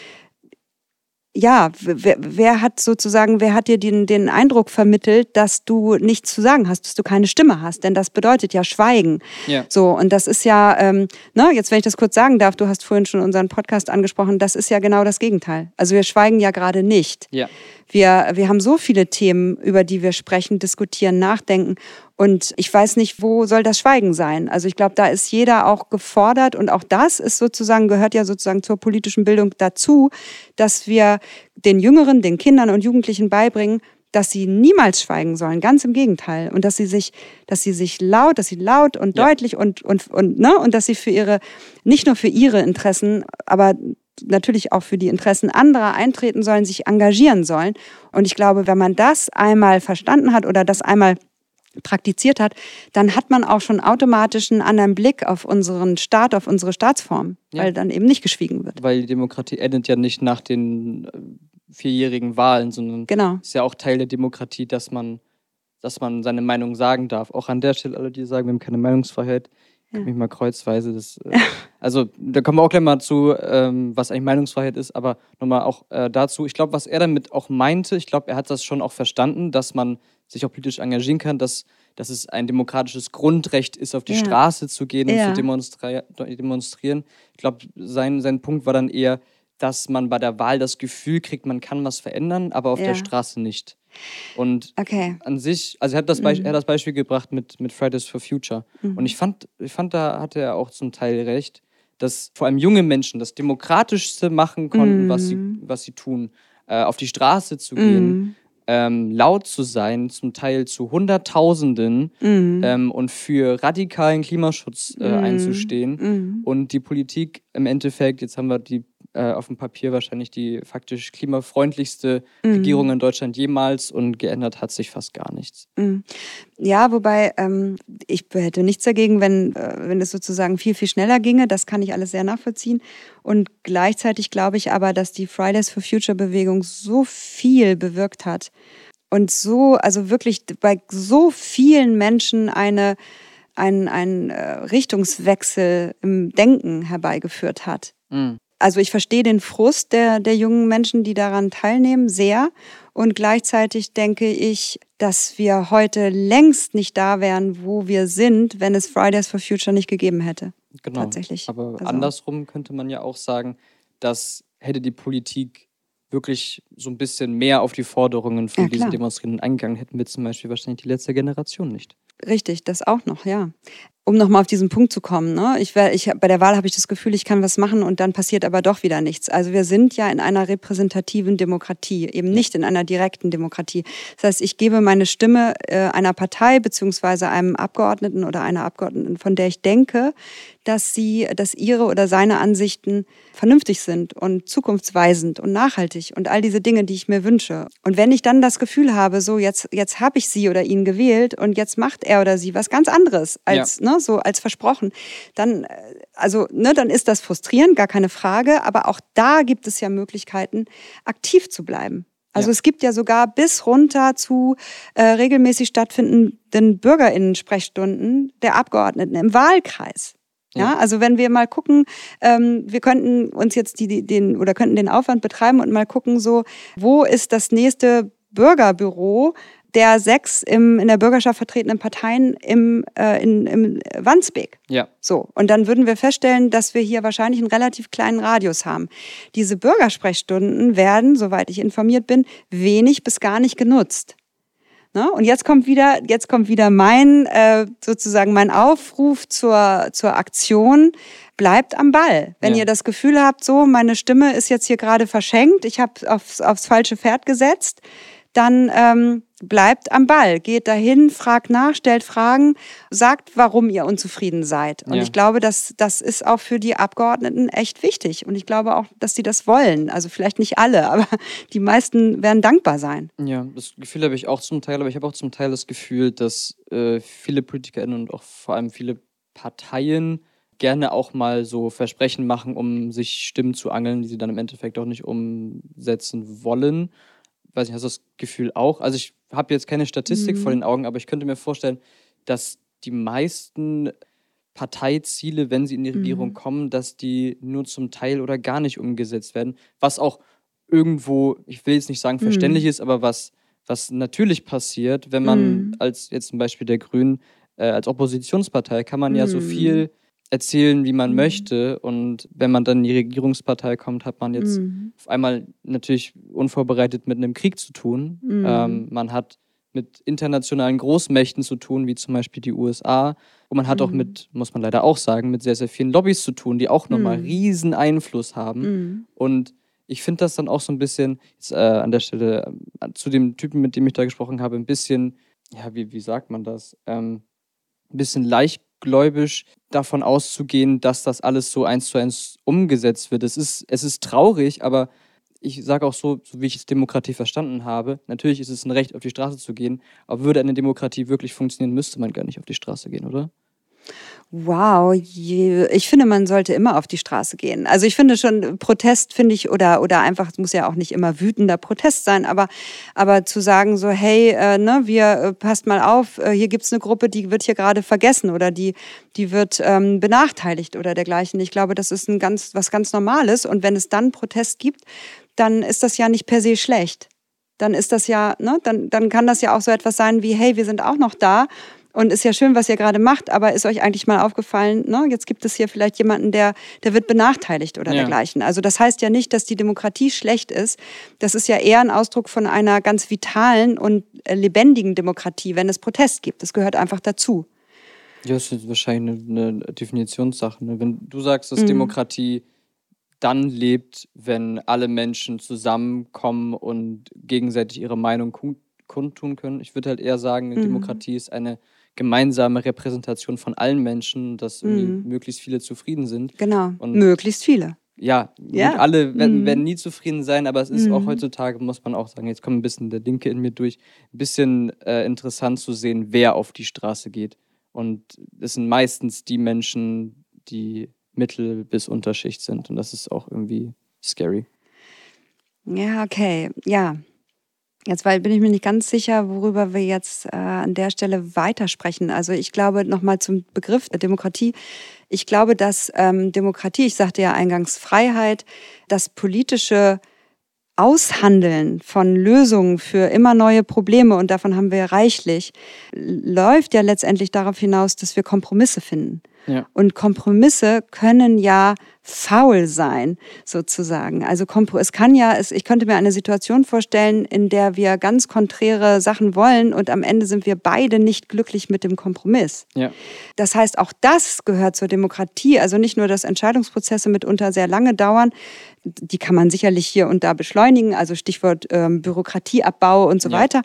S4: ja, wer, wer hat sozusagen, wer hat dir den, den Eindruck vermittelt, dass du nichts zu sagen hast, dass du keine Stimme hast? Denn das bedeutet ja Schweigen.
S3: Ja.
S4: So, und das ist ja, ähm, ne, jetzt wenn ich das kurz sagen darf, du hast vorhin schon unseren Podcast angesprochen, das ist ja genau das Gegenteil. Also wir schweigen ja gerade nicht.
S3: Ja.
S4: Wir, wir haben so viele Themen, über die wir sprechen, diskutieren, nachdenken. Und ich weiß nicht, wo soll das Schweigen sein? Also ich glaube, da ist jeder auch gefordert und auch das ist sozusagen, gehört ja sozusagen zur politischen Bildung dazu, dass wir den Jüngeren, den Kindern und Jugendlichen beibringen, dass sie niemals schweigen sollen, ganz im Gegenteil. Und dass sie sich, dass sie sich laut, dass sie laut und
S3: Ja.
S4: deutlich und, und, und, ne, und dass sie für ihre, nicht nur für ihre Interessen, aber natürlich auch für die Interessen anderer eintreten sollen, sich engagieren sollen. Und ich glaube, wenn man das einmal verstanden hat oder das einmal praktiziert hat, dann hat man auch schon automatisch einen anderen Blick auf unseren Staat, auf unsere Staatsform,
S3: Ja.
S4: weil dann eben nicht geschwiegen wird.
S3: Weil die Demokratie endet ja nicht nach den äh, vierjährigen Wahlen, sondern
S4: Genau.
S3: ist ja auch Teil der Demokratie, dass man, dass man seine Meinung sagen darf. Auch an der Stelle alle, die sagen, wir haben keine Meinungsfreiheit,
S4: Ja.
S3: mich mal kreuzweise. Das, äh, also da kommen wir auch gleich mal zu, ähm, was eigentlich Meinungsfreiheit ist, aber nochmal auch äh, dazu. Ich glaube, was er damit auch meinte, ich glaube, er hat das schon auch verstanden, dass man sich auch politisch engagieren kann, dass, dass es ein demokratisches Grundrecht ist, auf die
S4: Ja.
S3: Straße zu gehen und
S4: Ja.
S3: zu demonstri demonstrieren. Ich glaube, sein, sein Punkt war dann eher, dass man bei der Wahl das Gefühl kriegt, man kann was verändern, aber auf der Straße nicht. Und
S4: Okay.
S3: an sich, also er hat das, Beisp
S4: Mhm.
S3: er hat das Beispiel gebracht mit, mit Fridays for Future.
S4: Mhm.
S3: Und ich fand, ich fand, da hatte er auch zum Teil recht, dass vor allem junge Menschen das Demokratischste machen konnten, was, sie,
S4: Mhm.
S3: was sie tun. Äh, auf die Straße zu gehen,
S4: Mhm.
S3: ähm, laut zu sein, zum Teil zu Hunderttausenden
S4: Mhm.
S3: ähm, und für radikalen Klimaschutz äh,
S4: Mhm.
S3: einzustehen.
S4: Mhm.
S3: Und die Politik im Endeffekt, jetzt haben wir die äh, auf dem Papier wahrscheinlich die faktisch klimafreundlichste
S4: Mhm.
S3: Regierung in Deutschland jemals und geändert hat sich fast gar nichts.
S4: Mhm. Ja, wobei ähm, ich hätte nichts dagegen, wenn, äh, wenn es sozusagen viel, viel schneller ginge. Das kann ich alles sehr nachvollziehen. Und gleichzeitig glaube ich aber, dass die Fridays for Future Bewegung so viel bewirkt hat und so, also wirklich bei so vielen Menschen eine, einen, einen äh, Richtungswechsel im Denken herbeigeführt hat.
S3: Mhm.
S4: Also ich verstehe den Frust der, der jungen Menschen, die daran teilnehmen, sehr. Und gleichzeitig denke ich, dass wir heute längst nicht da wären, wo wir sind, wenn es Fridays for Future nicht gegeben hätte.
S3: Genau.
S4: Tatsächlich.
S3: Aber
S4: Also-
S3: andersrum könnte man ja auch sagen, dass hätte die Politik wirklich so ein bisschen mehr auf die Forderungen von
S4: Ja,
S3: diesen
S4: klar.
S3: Demonstrierenden eingegangen, hätten wir zum Beispiel wahrscheinlich die letzte Generation nicht.
S4: Richtig, das auch noch, ja. Um nochmal auf diesen Punkt zu kommen, ne? ich, ich, bei der Wahl habe ich das Gefühl, ich kann was machen und dann passiert aber doch wieder nichts. Also wir sind ja in einer repräsentativen Demokratie, eben nicht in einer direkten Demokratie. Das heißt, ich gebe meine Stimme äh, einer Partei beziehungsweise einem Abgeordneten oder einer Abgeordneten, von der ich denke, dass sie, dass ihre oder seine Ansichten vernünftig sind und zukunftsweisend und nachhaltig und all diese Dinge, die ich mir wünsche. Und wenn ich dann das Gefühl habe, so jetzt, jetzt habe ich sie oder ihn gewählt und jetzt macht er oder sie was ganz anderes als, ne, so als versprochen, dann, äh, also, ne, dann ist das frustrierend, gar keine Frage. Aber auch da gibt es ja Möglichkeiten, aktiv zu bleiben. Also
S3: Ja.
S4: es gibt ja sogar bis runter zu äh, regelmäßig stattfindenden Bürgerinnen-Sprechstunden der Abgeordneten im Wahlkreis. Ja,
S3: Ja.
S4: also wenn wir mal gucken, ähm, wir könnten uns jetzt die, die, den oder könnten den Aufwand betreiben und mal gucken, so wo ist das nächste Bürgerbüro der sechs im, in der Bürgerschaft vertretenen Parteien im, äh, in, im Wandsbek.
S3: Ja.
S4: So, und dann würden wir feststellen, dass wir hier wahrscheinlich einen relativ kleinen Radius haben. Diese Bürgersprechstunden werden, soweit ich informiert bin, wenig bis gar nicht genutzt. Ne? Und jetzt kommt wieder, jetzt kommt wieder mein äh, sozusagen mein Aufruf zur, zur Aktion. Bleibt am Ball. Wenn
S3: Ja.
S4: ihr das Gefühl habt, so meine Stimme ist jetzt hier gerade verschenkt, ich habe aufs, aufs falsche Pferd gesetzt, dann ähm, bleibt am Ball. Geht dahin, fragt nach, stellt Fragen, sagt, warum ihr unzufrieden seid. Und
S3: Ja.
S4: ich glaube, dass das ist auch für die Abgeordneten echt wichtig. Und ich glaube auch, dass sie das wollen. Also vielleicht nicht alle, aber die meisten werden dankbar sein.
S3: Ja, das Gefühl habe ich auch zum Teil, aber ich habe auch zum Teil das Gefühl, dass äh, viele PolitikerInnen und auch vor allem viele Parteien gerne auch mal so Versprechen machen, um sich Stimmen zu angeln, die sie dann im Endeffekt auch nicht umsetzen wollen. Weiß nicht, hast du das Gefühl auch? Also ich habe jetzt keine Statistik
S4: Mhm.
S3: vor den Augen, aber ich könnte mir vorstellen, dass die meisten Parteiziele, wenn sie in die Regierung
S4: Mhm.
S3: kommen, dass die nur zum Teil oder gar nicht umgesetzt werden. Was auch irgendwo, ich will jetzt nicht sagen verständlich ist, aber was, was natürlich passiert, wenn man
S4: Mhm.
S3: als jetzt zum Beispiel der Grünen, äh, als Oppositionspartei kann man ja so
S4: Mhm.
S3: viel erzählen, wie man
S4: Mhm.
S3: möchte. Und wenn man dann in die Regierungspartei kommt, hat man jetzt
S4: Mhm.
S3: auf einmal natürlich unvorbereitet mit einem Krieg zu tun.
S4: Mhm.
S3: Ähm, man hat mit internationalen Großmächten zu tun, wie zum Beispiel die USA. Und man hat auch
S4: Mhm.
S3: mit, muss man leider auch sagen, mit sehr, sehr vielen Lobbys zu tun, die auch nochmal
S4: Mhm.
S3: riesen Einfluss haben.
S4: Mhm.
S3: Und ich finde das dann auch so ein bisschen, jetzt, äh, an der Stelle äh, zu dem Typen, mit dem ich da gesprochen habe, ein bisschen, ja, wie, wie sagt man das? Ähm, ein bisschen leichtgläubisch davon auszugehen, dass das alles so eins zu eins umgesetzt wird. Es ist, es ist traurig, aber ich sage auch so, so wie ich es Demokratie verstanden habe, natürlich ist es ein Recht, auf die Straße zu gehen, aber würde eine Demokratie wirklich funktionieren, müsste man gar nicht auf die Straße gehen, oder?
S4: Wow, ich finde, man sollte immer auf die Straße gehen. Also ich finde schon, Protest finde ich, oder, oder einfach, es muss ja auch nicht immer wütender Protest sein, aber, aber zu sagen so, hey, äh, ne, wir, äh, passt mal auf, äh, hier gibt's eine Gruppe, die wird hier gerade vergessen oder die, die wird ähm, benachteiligt oder dergleichen. Ich glaube, das ist ein ganz, was ganz Normales. Und wenn es dann Protest gibt, dann ist das ja nicht per se schlecht. Dann ist das ja, ne, dann, dann kann das ja auch so etwas sein wie, hey, wir sind auch noch da und ist ja schön, was ihr gerade macht, aber ist euch eigentlich mal aufgefallen, ne? jetzt gibt es hier vielleicht jemanden, der, der wird benachteiligt oder ja. dergleichen. Also das heißt ja nicht, dass die Demokratie schlecht ist. Das ist ja eher ein Ausdruck von einer ganz vitalen und äh, lebendigen Demokratie, wenn es Protest gibt. Das gehört einfach dazu.
S3: Ja, das ist wahrscheinlich eine, eine Definitionssache. Ne? Wenn du sagst, dass mhm. Demokratie dann lebt, wenn alle Menschen zusammenkommen und gegenseitig ihre Meinung kundtun können. Ich würde halt eher sagen, mhm. Demokratie ist eine gemeinsame Repräsentation von allen Menschen, dass mhm. möglichst viele zufrieden sind.
S4: Genau, und möglichst viele.
S3: Ja, ja. alle werden, mhm. werden, nie zufrieden sein, aber es ist mhm. auch heutzutage, muss man auch sagen, jetzt kommt ein bisschen der Linke in mir durch, ein bisschen äh, interessant zu sehen, wer auf die Straße geht. Und es sind meistens die Menschen, die Mittel- bis Unterschicht sind. Und das ist auch irgendwie scary.
S4: Ja, okay. Ja, Jetzt weil, bin ich mir nicht ganz sicher, worüber wir jetzt äh, an der Stelle weitersprechen. Also ich glaube nochmal zum Begriff der Demokratie. Ich glaube, dass ähm, Demokratie, ich sagte ja eingangs Freiheit, das politische Aushandeln von Lösungen für immer neue Probleme, und davon haben wir reichlich, läuft ja letztendlich darauf hinaus, dass wir Kompromisse finden. Ja. Und Kompromisse können ja faul sein, sozusagen. Also es kann ja, ich könnte mir eine Situation vorstellen, in der wir ganz konträre Sachen wollen und am Ende sind wir beide nicht glücklich mit dem Kompromiss. Ja. Das heißt, auch das gehört zur Demokratie. Also nicht nur, dass Entscheidungsprozesse mitunter sehr lange dauern, die kann man sicherlich hier und da beschleunigen, also Stichwort ähm, Bürokratieabbau und so ja. weiter.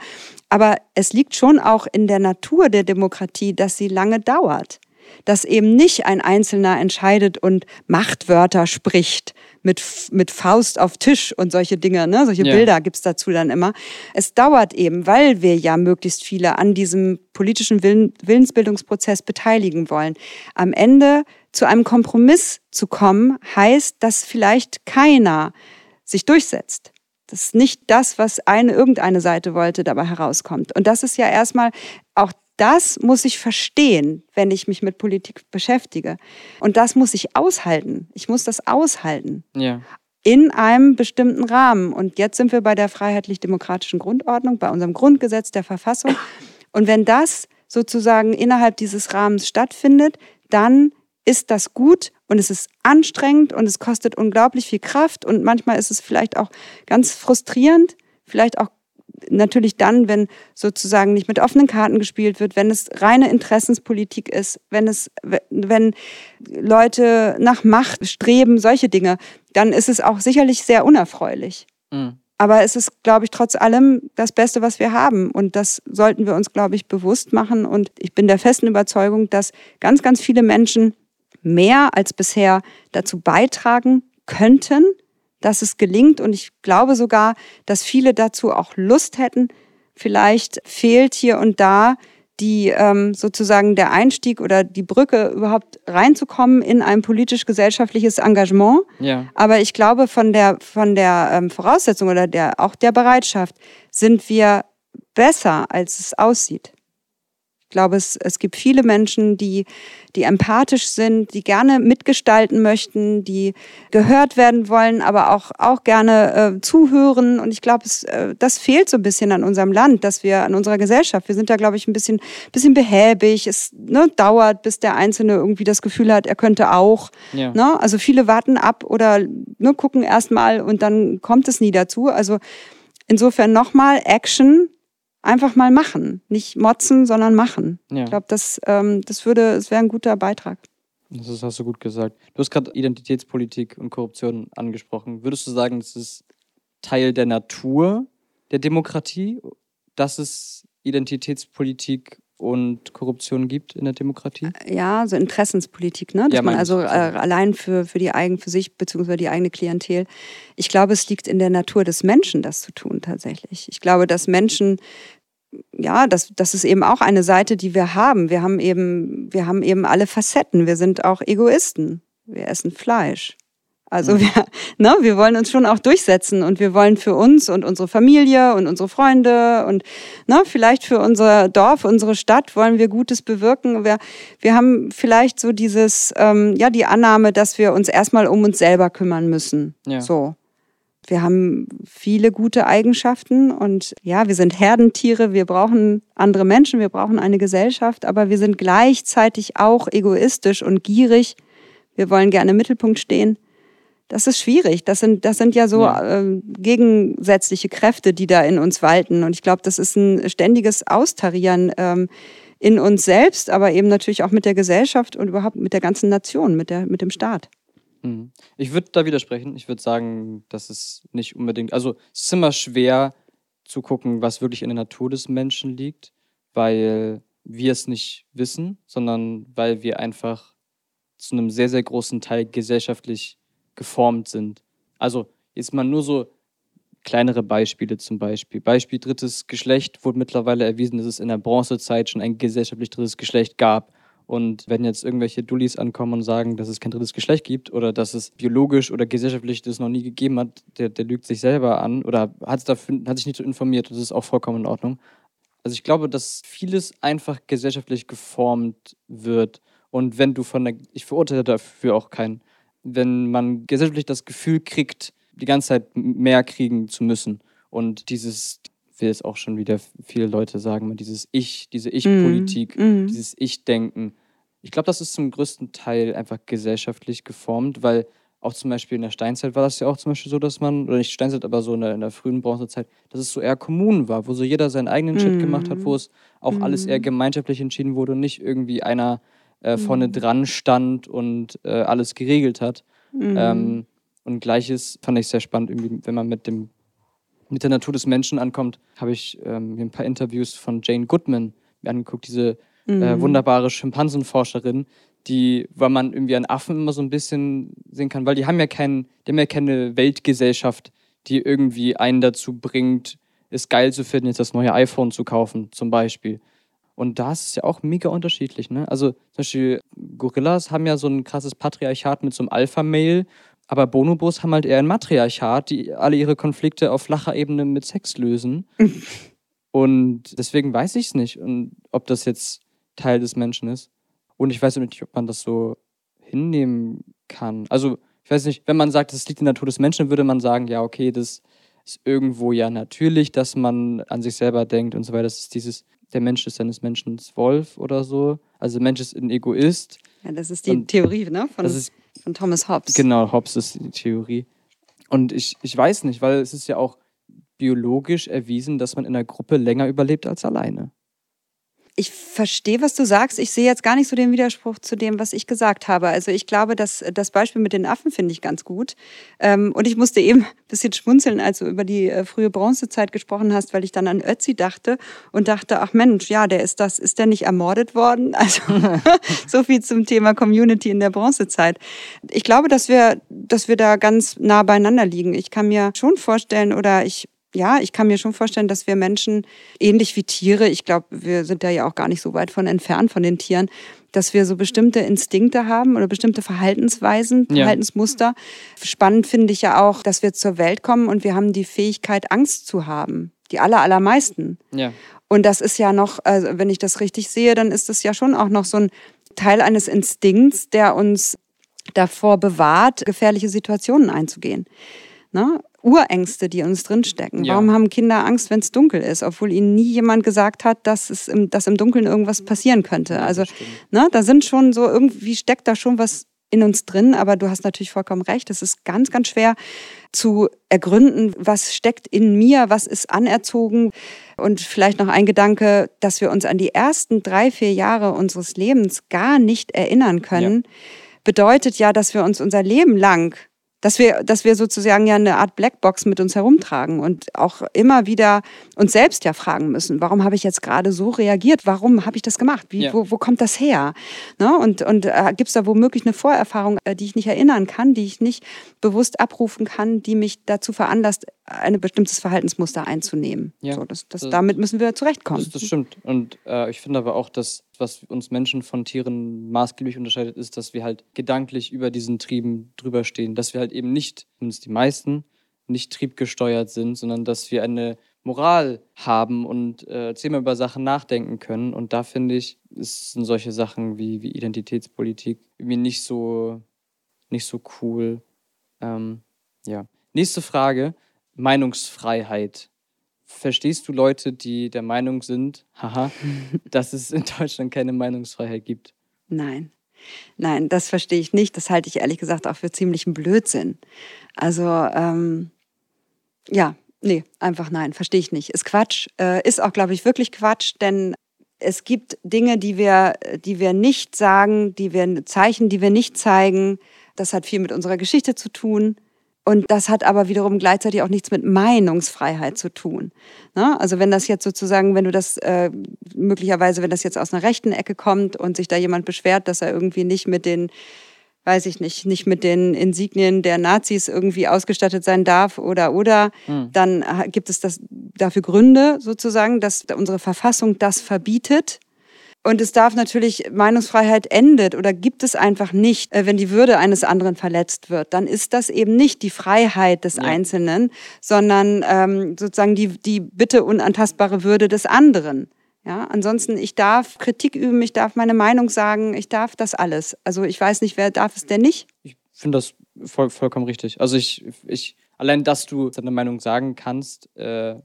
S4: Aber es liegt schon auch in der Natur der Demokratie, dass sie lange dauert dass eben nicht ein Einzelner entscheidet und Machtwörter spricht mit, mit Faust auf Tisch und solche Dinge, ne? solche ja. Bilder gibt's dazu dann immer. Es dauert eben, weil wir ja möglichst viele an diesem politischen Willen, Willensbildungsprozess beteiligen wollen. Am Ende zu einem Kompromiss zu kommen, heißt, dass vielleicht keiner sich durchsetzt. Das ist nicht das, was eine irgendeine Seite wollte, dabei herauskommt. Und das ist ja erstmal auch das muss ich verstehen, wenn ich mich mit Politik beschäftige. Und das muss ich aushalten. Ich muss das aushalten. Ja. In einem bestimmten Rahmen. Und jetzt sind wir bei der freiheitlich-demokratischen Grundordnung, bei unserem Grundgesetz der Verfassung. Und wenn das sozusagen innerhalb dieses Rahmens stattfindet, dann ist das gut und es ist anstrengend und es kostet unglaublich viel Kraft und manchmal ist es vielleicht auch ganz frustrierend, vielleicht auch natürlich dann, wenn sozusagen nicht mit offenen Karten gespielt wird, wenn es reine Interessenspolitik ist, wenn es, wenn Leute nach Macht streben, solche Dinge, dann ist es auch sicherlich sehr unerfreulich. Mhm. Aber es ist, glaube ich, trotz allem das Beste, was wir haben. Und das sollten wir uns, glaube ich, bewusst machen. Und ich bin der festen Überzeugung, dass ganz, ganz viele Menschen mehr als bisher dazu beitragen könnten, dass es gelingt. Und ich glaube sogar, dass viele dazu auch Lust hätten. Vielleicht fehlt hier und da die ähm, sozusagen der Einstieg oder die Brücke überhaupt reinzukommen in ein politisch-gesellschaftliches Engagement. Ja. Aber ich glaube, von der, von der ähm, Voraussetzung oder der, auch der Bereitschaft sind wir besser, als es aussieht glaube, es, es gibt viele Menschen, die, die empathisch sind, die gerne mitgestalten möchten, die gehört werden wollen, aber auch, auch gerne äh, zuhören. Und ich glaube, es, äh, das fehlt so ein bisschen an unserem Land, dass wir an unserer Gesellschaft, wir sind da, glaube ich, ein bisschen, bisschen behäbig. Es ne, dauert, bis der Einzelne irgendwie das Gefühl hat, er könnte auch. Ja. Ne? Also viele warten ab oder ne, gucken erst mal und dann kommt es nie dazu. Also insofern nochmal Action einfach mal machen. Nicht motzen, sondern machen. Ja. Ich glaube, das, ähm, das würde, es wäre ein guter Beitrag.
S3: Das hast du gut gesagt. Du hast gerade Identitätspolitik und Korruption angesprochen. Würdest du sagen, das ist Teil der Natur der Demokratie, dass es Identitätspolitik und Korruption gibt in der Demokratie?
S4: Ja, so Interessenspolitik, ne? Dass ja, man also äh, allein für, für die eigen, für sich beziehungsweise die eigene Klientel. Ich glaube, es liegt in der Natur des Menschen, das zu tun tatsächlich. Ich glaube, dass Menschen ja, das, das ist eben auch eine Seite, die wir haben. Wir haben eben, wir haben eben alle Facetten. Wir sind auch Egoisten. Wir essen Fleisch. Also mhm. wir, ne, wir wollen uns schon auch durchsetzen und wir wollen für uns und unsere Familie und unsere Freunde und ne, vielleicht für unser Dorf, unsere Stadt wollen wir Gutes bewirken. Wir, wir haben vielleicht so dieses, ähm, ja, die Annahme, dass wir uns erstmal um uns selber kümmern müssen. Ja. So. Wir haben viele gute Eigenschaften und ja, wir sind Herdentiere, wir brauchen andere Menschen, wir brauchen eine Gesellschaft, aber wir sind gleichzeitig auch egoistisch und gierig. Wir wollen gerne im Mittelpunkt stehen das ist schwierig. Das sind, das sind ja so ja. Äh, gegensätzliche Kräfte, die da in uns walten. Und ich glaube, das ist ein ständiges Austarieren ähm, in uns selbst, aber eben natürlich auch mit der Gesellschaft und überhaupt mit der ganzen Nation, mit, der, mit dem Staat.
S3: Mhm. Ich würde da widersprechen. Ich würde sagen, dass es nicht unbedingt, also es ist immer schwer zu gucken, was wirklich in der Natur des Menschen liegt, weil wir es nicht wissen, sondern weil wir einfach zu einem sehr, sehr großen Teil gesellschaftlich geformt sind. Also jetzt mal nur so kleinere Beispiele zum Beispiel. Beispiel drittes Geschlecht wurde mittlerweile erwiesen, dass es in der Bronzezeit schon ein gesellschaftlich drittes Geschlecht gab. Und wenn jetzt irgendwelche Dullis ankommen und sagen, dass es kein drittes Geschlecht gibt oder dass es biologisch oder gesellschaftlich das noch nie gegeben hat, der, der lügt sich selber an oder hat, dafür, hat sich nicht so informiert. Das ist auch vollkommen in Ordnung. Also ich glaube, dass vieles einfach gesellschaftlich geformt wird. Und wenn du von der, ich verurteile dafür auch keinen, wenn man gesellschaftlich das Gefühl kriegt, die ganze Zeit mehr kriegen zu müssen. Und dieses, will jetzt auch schon wieder viele Leute sagen, dieses Ich, diese Ich-Politik, mm. dieses Ich-Denken. Ich glaube, das ist zum größten Teil einfach gesellschaftlich geformt, weil auch zum Beispiel in der Steinzeit war das ja auch zum Beispiel so, dass man, oder nicht Steinzeit, aber so in der, in der frühen Bronzezeit, dass es so eher Kommunen war, wo so jeder seinen eigenen Shit mm. gemacht hat, wo es auch mm. alles eher gemeinschaftlich entschieden wurde und nicht irgendwie einer äh, vorne mhm. dran stand und äh, alles geregelt hat. Mhm. Ähm, und gleiches fand ich sehr spannend, irgendwie, wenn man mit dem mit der Natur des Menschen ankommt, habe ich ähm, mir ein paar Interviews von Jane Goodman angeguckt, diese äh, mhm. äh, wunderbare Schimpansenforscherin, die, weil man irgendwie an Affen immer so ein bisschen sehen kann, weil die haben ja kein, die haben ja keine Weltgesellschaft, die irgendwie einen dazu bringt, es geil zu finden, jetzt das neue iPhone zu kaufen, zum Beispiel. Und da ist es ja auch mega unterschiedlich. Ne? Also zum Beispiel Gorillas haben ja so ein krasses Patriarchat mit so einem Alpha-Mail, aber Bonobos haben halt eher ein Matriarchat, die alle ihre Konflikte auf flacher Ebene mit Sex lösen. und deswegen weiß ich es nicht, und ob das jetzt Teil des Menschen ist. Und ich weiß auch nicht, ob man das so hinnehmen kann. Also, ich weiß nicht, wenn man sagt, das liegt in der Natur des Menschen, würde man sagen, ja, okay, das ist irgendwo ja natürlich, dass man an sich selber denkt und so weiter. Das ist dieses der Mensch ist seines Menschen Wolf oder so. Also der Mensch ist ein Egoist.
S4: Ja, das ist die und Theorie ne? von, ist, von Thomas Hobbes.
S3: Genau, Hobbes ist die Theorie. Und ich, ich weiß nicht, weil es ist ja auch biologisch erwiesen, dass man in einer Gruppe länger überlebt als alleine
S4: ich verstehe, was du sagst. Ich sehe jetzt gar nicht so den Widerspruch zu dem, was ich gesagt habe. Also ich glaube, dass das Beispiel mit den Affen finde ich ganz gut. Ähm, und ich musste eben ein bisschen schmunzeln, als du über die äh, frühe Bronzezeit gesprochen hast, weil ich dann an Ötzi dachte und dachte, ach Mensch, ja, der ist das, ist der nicht ermordet worden? Also so viel zum Thema Community in der Bronzezeit. Ich glaube, dass wir, dass wir da ganz nah beieinander liegen. Ich kann mir schon vorstellen oder ich ja, ich kann mir schon vorstellen, dass wir Menschen, ähnlich wie Tiere, ich glaube, wir sind da ja auch gar nicht so weit von entfernt von den Tieren, dass wir so bestimmte Instinkte haben oder bestimmte Verhaltensweisen, Verhaltensmuster. Ja. Spannend finde ich ja auch, dass wir zur Welt kommen und wir haben die Fähigkeit, Angst zu haben. Die aller, allermeisten. Ja. Und das ist ja noch, also wenn ich das richtig sehe, dann ist das ja schon auch noch so ein Teil eines Instinkts, der uns davor bewahrt, gefährliche Situationen einzugehen. Ne? Urängste, die uns drinstecken. Ja. Warum haben Kinder Angst, wenn es dunkel ist, obwohl ihnen nie jemand gesagt hat, dass, es im, dass im Dunkeln irgendwas passieren könnte? Also, ne, da sind schon so, irgendwie steckt da schon was in uns drin, aber du hast natürlich vollkommen recht. Es ist ganz, ganz schwer zu ergründen, was steckt in mir, was ist anerzogen. Und vielleicht noch ein Gedanke, dass wir uns an die ersten drei, vier Jahre unseres Lebens gar nicht erinnern können, ja. bedeutet ja, dass wir uns unser Leben lang dass wir, dass wir sozusagen ja eine Art Blackbox mit uns herumtragen und auch immer wieder uns selbst ja fragen müssen, warum habe ich jetzt gerade so reagiert? Warum habe ich das gemacht? Wie, ja. wo, wo kommt das her? Ne? Und, und äh, gibt es da womöglich eine Vorerfahrung, äh, die ich nicht erinnern kann, die ich nicht bewusst abrufen kann, die mich dazu veranlasst, ein bestimmtes Verhaltensmuster einzunehmen.
S3: Ja,
S4: so, das, das,
S3: das-
S4: damit müssen wir zurechtkommen.
S3: Das, das stimmt. Und äh, ich finde aber auch, dass was uns Menschen von Tieren maßgeblich unterscheidet, ist, dass wir halt gedanklich über diesen Trieben drüber stehen. Dass wir halt eben nicht, zumindest die meisten, nicht triebgesteuert sind, sondern dass wir eine Moral haben und äh, zehnmal über Sachen nachdenken können. Und da finde ich, sind solche Sachen wie, wie Identitätspolitik irgendwie nicht so, nicht so cool. Ähm, ja. Nächste Frage: Meinungsfreiheit. Verstehst du Leute, die der Meinung sind, haha, dass es in Deutschland keine Meinungsfreiheit gibt?
S4: Nein. Nein, das verstehe ich nicht. Das halte ich ehrlich gesagt auch für ziemlichen Blödsinn. Also, ähm, ja, nee, einfach nein, verstehe ich nicht. Ist Quatsch. Äh, ist auch, glaube ich, wirklich Quatsch, denn es gibt Dinge, die wir, die wir nicht sagen, die wir Zeichen, die wir nicht zeigen. Das hat viel mit unserer Geschichte zu tun. Und das hat aber wiederum gleichzeitig auch nichts mit Meinungsfreiheit zu tun. Ne? Also wenn das jetzt sozusagen, wenn du das äh, möglicherweise, wenn das jetzt aus einer rechten Ecke kommt und sich da jemand beschwert, dass er irgendwie nicht mit den, weiß ich nicht, nicht mit den Insignien der Nazis irgendwie ausgestattet sein darf oder oder,
S3: Hm.
S4: dann gibt es das dafür Gründe sozusagen, dass unsere Verfassung das verbietet. Und es darf natürlich, Meinungsfreiheit endet oder gibt es einfach nicht, äh, wenn die Würde eines anderen verletzt wird. Dann ist das eben nicht die Freiheit des
S3: Ja.
S4: Einzelnen, sondern ähm, sozusagen die, die bitte unantastbare Würde des anderen. Ja, ansonsten, ich darf Kritik üben, ich darf meine Meinung sagen, ich darf das alles. Also ich weiß nicht, wer darf es denn nicht?
S3: Ich finde das voll, vollkommen richtig. Also ich, ich, allein, dass du deine Meinung sagen kannst, äh,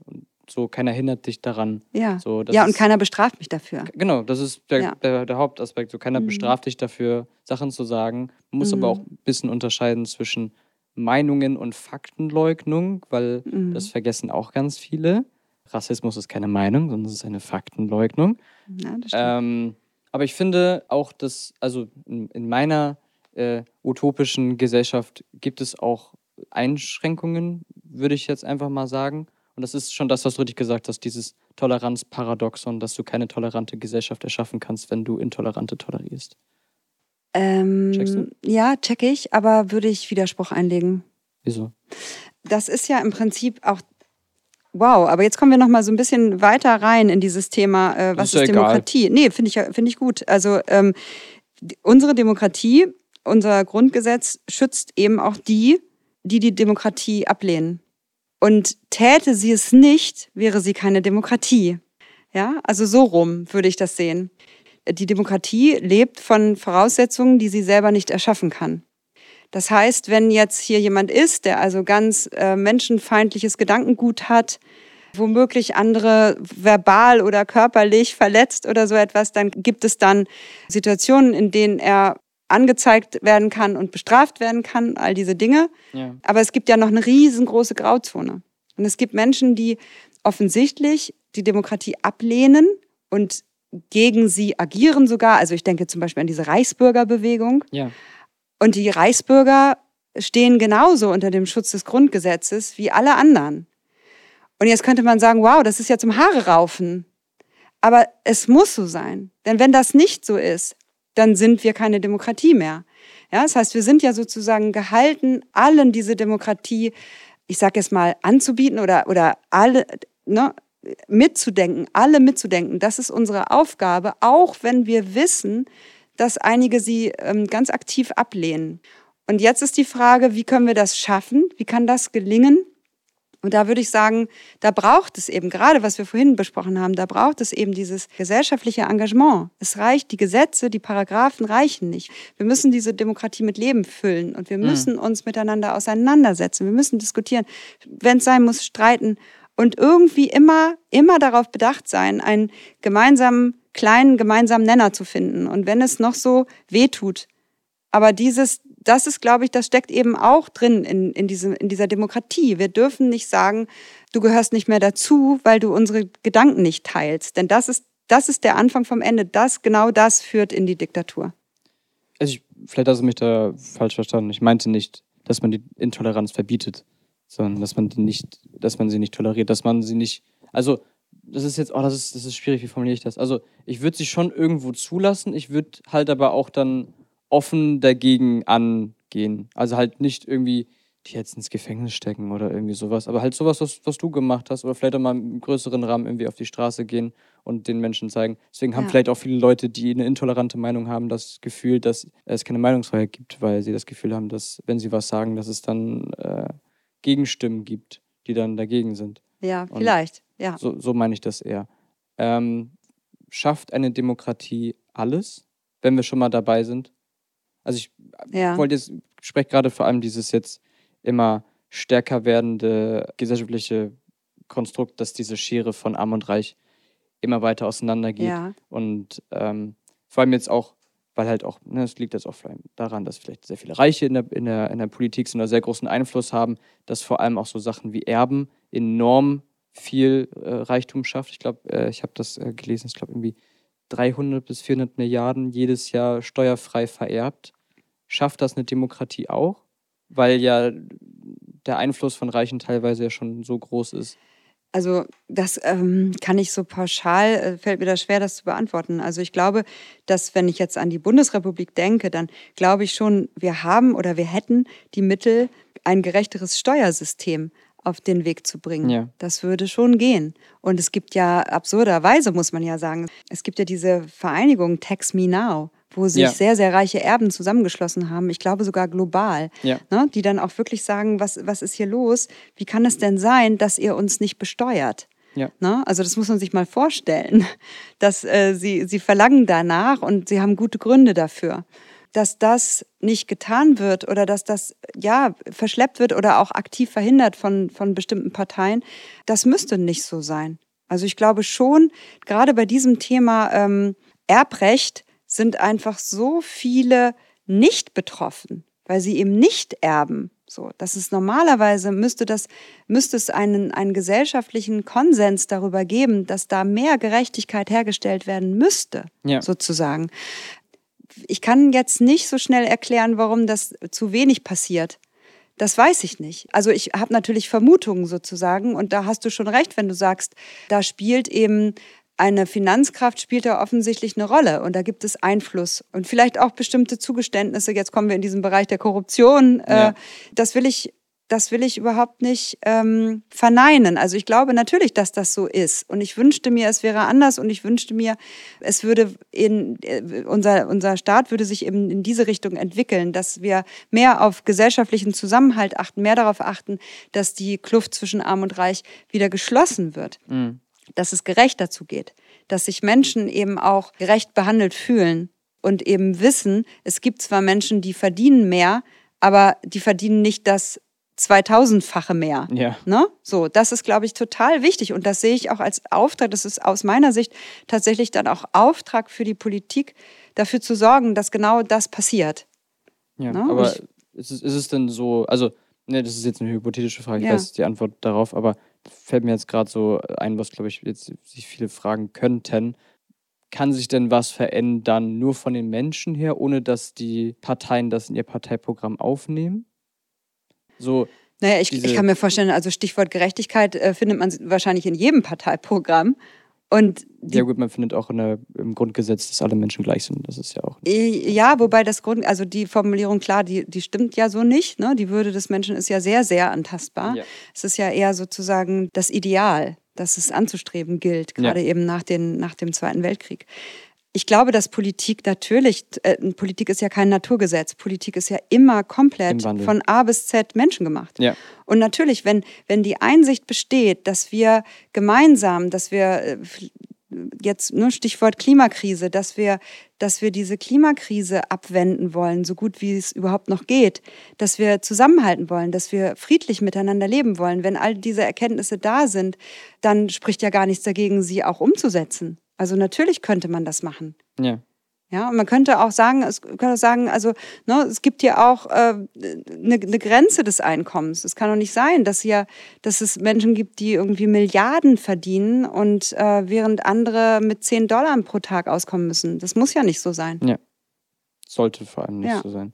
S3: so keiner hindert dich daran.
S4: Ja.
S3: So,
S4: ja, und
S3: ist-
S4: keiner bestraft mich dafür.
S3: Genau, das ist der,
S4: Ja.
S3: der, der Hauptaspekt. So keiner
S4: Mhm.
S3: bestraft dich dafür, Sachen zu sagen. Man muss
S4: Mhm.
S3: aber auch ein bisschen unterscheiden zwischen Meinungen und Faktenleugnung, weil
S4: Mhm.
S3: das vergessen auch ganz viele. Rassismus ist keine Meinung, sondern es ist eine Faktenleugnung.
S4: Ja, das stimmt.
S3: Ähm, aber ich finde auch, dass, also in, in meiner äh, utopischen Gesellschaft gibt es auch Einschränkungen, würde ich jetzt einfach mal sagen. Und das ist schon das, was du richtig gesagt hast, dieses Toleranzparadoxon, dass du keine tolerante Gesellschaft erschaffen kannst, wenn du Intolerante tolerierst.
S4: Ähm, ja, check ich, aber würde ich Widerspruch einlegen.
S3: Wieso?
S4: Das ist ja im Prinzip auch. Wow, aber jetzt kommen wir noch mal so ein bisschen weiter rein in dieses Thema, äh, was
S3: ist ja
S4: ist,
S3: egal.
S4: Demokratie? Nee, finde ich, finde ich gut. Also ähm, unsere Demokratie, unser Grundgesetz schützt eben auch die, die die Demokratie ablehnen. Und täte sie es nicht, wäre sie keine Demokratie. Ja, also so rum würde ich das sehen. Die Demokratie lebt von Voraussetzungen, die sie selber nicht erschaffen kann. Das heißt, wenn jetzt hier jemand ist, der also ganz äh, menschenfeindliches Gedankengut hat, womöglich andere verbal oder körperlich verletzt oder so etwas, dann gibt es dann Situationen, in denen er angezeigt werden kann und bestraft werden kann, all diese Dinge.
S3: Ja.
S4: Aber es gibt ja noch eine riesengroße Grauzone. Und es gibt Menschen, die offensichtlich die Demokratie ablehnen und gegen sie agieren sogar. Also ich denke zum Beispiel an diese Reichsbürgerbewegung.
S3: Ja.
S4: Und die Reichsbürger stehen genauso unter dem Schutz des Grundgesetzes wie alle anderen. Und jetzt könnte man sagen, wow, das ist ja zum Haare raufen. Aber es muss so sein. Denn wenn das nicht so ist, dann sind wir keine Demokratie mehr. Ja, das heißt, wir sind ja sozusagen gehalten, allen diese Demokratie, ich sage jetzt mal, anzubieten oder, oder alle ne, mitzudenken, alle mitzudenken. Das ist unsere Aufgabe, auch wenn wir wissen, dass einige sie ähm, ganz aktiv ablehnen. Und jetzt ist die Frage, wie können wir das schaffen? Wie kann das gelingen? Und da würde ich sagen, da braucht es eben, gerade was wir vorhin besprochen haben, da braucht es eben dieses gesellschaftliche Engagement. Es reicht, die Gesetze, die Paragraphen reichen nicht. Wir müssen diese Demokratie mit Leben füllen und wir müssen uns miteinander auseinandersetzen. Wir müssen diskutieren, wenn es sein muss, streiten und irgendwie immer, immer darauf bedacht sein, einen gemeinsamen, kleinen gemeinsamen Nenner zu finden. Und wenn es noch so weh tut, aber dieses, das ist, glaube ich, das steckt eben auch drin in, in, diesem, in dieser Demokratie. Wir dürfen nicht sagen, du gehörst nicht mehr dazu, weil du unsere Gedanken nicht teilst. Denn das ist, das ist der Anfang vom Ende. Das, genau das führt in die Diktatur.
S3: Also ich, vielleicht hast du mich da falsch verstanden. Ich meinte nicht, dass man die Intoleranz verbietet, sondern dass man die nicht, dass man sie nicht toleriert, dass man sie nicht. Also das ist jetzt, oh, das ist, das ist schwierig, wie formuliere ich das? Also ich würde sie schon irgendwo zulassen, ich würde halt aber auch dann offen dagegen angehen. Also halt nicht irgendwie jetzt ins Gefängnis stecken oder irgendwie sowas. Aber halt sowas, was, was du gemacht hast, oder vielleicht auch mal im größeren Rahmen irgendwie auf die Straße gehen und den Menschen zeigen. Deswegen haben
S4: Ja.
S3: vielleicht auch viele Leute, die eine intolerante Meinung haben, das Gefühl, dass es keine Meinungsfreiheit gibt, weil sie das Gefühl haben, dass, wenn sie was sagen, dass es dann äh, Gegenstimmen gibt, die dann dagegen sind.
S4: Ja,
S3: Und-
S4: vielleicht. Ja.
S3: So, so meine ich das eher. Ähm, schafft eine Demokratie alles, wenn wir schon mal dabei sind? Also ich
S4: ja.
S3: wollte jetzt, spreche gerade vor allem dieses jetzt immer stärker werdende gesellschaftliche Konstrukt, dass diese Schere von Arm und Reich immer weiter auseinandergeht.
S4: Ja.
S3: Und ähm, vor allem jetzt auch, weil halt auch, ne, es liegt jetzt auch vielleicht daran, dass vielleicht sehr viele Reiche in der, in der, in der Politik sind oder sehr großen Einfluss haben, dass vor allem auch so Sachen wie Erben enorm viel äh, Reichtum schafft. Ich glaube, äh, ich habe das äh, gelesen, ich glaube irgendwie 300 bis 400 Milliarden jedes Jahr steuerfrei vererbt. Schafft das eine Demokratie auch? Weil ja der Einfluss von Reichen teilweise ja schon so groß ist.
S4: Also das ähm, kann ich so pauschal, äh, fällt mir das schwer, das zu beantworten. Also ich glaube, dass wenn ich jetzt an die Bundesrepublik denke, dann glaube ich schon, wir haben oder wir hätten die Mittel, ein gerechteres Steuersystem auf den Weg zu bringen.
S3: Ja.
S4: Das würde schon gehen. Und es gibt ja absurderweise, muss man ja sagen, es gibt ja diese Vereinigung Tax Me Now, wo sich
S3: Ja.
S4: sehr, sehr reiche Erben zusammengeschlossen haben, ich glaube sogar global,
S3: Ja.
S4: ne, die dann auch wirklich sagen, was, was ist hier los? Wie kann es denn sein, dass ihr uns nicht besteuert?
S3: Ja.
S4: Ne? Also das muss man sich mal vorstellen, dass äh, sie, sie verlangen danach und sie haben gute Gründe dafür. Dass das nicht getan wird oder dass das ja verschleppt wird oder auch aktiv verhindert von, von bestimmten Parteien, das müsste nicht so sein. Also ich glaube schon, gerade bei diesem Thema ähm, Erbrecht sind einfach so viele nicht betroffen, weil sie eben nicht erben. So, das ist normalerweise müsste das müsste es einen einen gesellschaftlichen Konsens darüber geben, dass da mehr Gerechtigkeit hergestellt werden müsste,
S3: Ja.
S4: sozusagen. Ich kann jetzt nicht so schnell erklären, warum das zu wenig passiert. Das weiß ich nicht. Also ich habe natürlich Vermutungen sozusagen und da hast du schon recht, wenn du sagst, da spielt eben eine Finanzkraft spielt da offensichtlich eine Rolle und da gibt es Einfluss und vielleicht auch bestimmte Zugeständnisse. Jetzt kommen wir in diesen Bereich der Korruption.
S3: Ja.
S4: Äh, das will ich, das will ich überhaupt nicht ähm, verneinen. Also ich glaube natürlich, dass das so ist und ich wünschte mir, es wäre anders und ich wünschte mir, es würde in äh, unser unser Staat würde sich eben in diese Richtung entwickeln, dass wir mehr auf gesellschaftlichen Zusammenhalt achten, mehr darauf achten, dass die Kluft zwischen Arm und Reich wieder geschlossen wird
S3: Mhm.
S4: dass es gerechter zugeht, dass sich Menschen eben auch gerecht behandelt fühlen und eben wissen, es gibt zwar Menschen, die verdienen mehr, aber die verdienen nicht das 2000-fache mehr.
S3: Ja.
S4: Ne? So, das ist, glaube ich, total wichtig und das sehe ich auch als Auftrag. Das ist aus meiner Sicht tatsächlich dann auch Auftrag für die Politik, dafür zu sorgen, dass genau das passiert.
S3: Ja,
S4: Ne?
S3: aber
S4: Ich-
S3: ist es, ist es denn so, also, ne, das ist jetzt eine hypothetische Frage, ich
S4: Ja.
S3: weiß die Antwort darauf, aber fällt mir jetzt gerade so ein, was, glaube ich, jetzt sich viele fragen könnten. Kann sich denn was verändern nur von den Menschen her, ohne dass die Parteien das in ihr Parteiprogramm aufnehmen? So,
S4: Naja, ich, ich kann mir vorstellen, also Stichwort Gerechtigkeit äh, findet man wahrscheinlich in jedem Parteiprogramm. Und
S3: ja gut, man findet auch in der, im Grundgesetz, dass alle Menschen gleich sind. Das ist ja auch.
S4: Ja, wobei das Grund, also die Formulierung, klar, die, die stimmt ja so nicht. Ne? Die Würde des Menschen ist ja sehr, sehr antastbar.
S3: Ja.
S4: Es ist ja eher sozusagen das Ideal, das es anzustreben gilt, gerade eben nach, den, nach dem Zweiten Weltkrieg. Ich glaube, dass Politik natürlich, äh, Politik ist ja kein Naturgesetz. Politik ist ja immer
S3: Im
S4: komplett
S3: Wandel.
S4: von A bis Z menschengemacht.
S3: Ja.
S4: Und natürlich, wenn, wenn die Einsicht besteht, dass wir gemeinsam, dass wir äh, jetzt nur Stichwort Klimakrise, dass wir, dass wir diese Klimakrise abwenden wollen, so gut wie es überhaupt noch geht, dass wir zusammenhalten wollen, dass wir friedlich miteinander leben wollen. Wenn all diese Erkenntnisse da sind, dann spricht ja gar nichts dagegen, sie auch umzusetzen. Also natürlich könnte man das machen.
S3: Ja.
S4: Ja, und man könnte auch sagen, es könnte sagen, also ne, es gibt hier auch äh, eine, eine Grenze des Einkommens. Es kann doch nicht sein, dass hier, dass es Menschen gibt, die irgendwie Milliarden verdienen und äh, während andere mit 10 Dollar pro Tag auskommen müssen. Das muss ja nicht so sein.
S3: Sollte vor allem nicht
S4: Ja.
S3: so sein.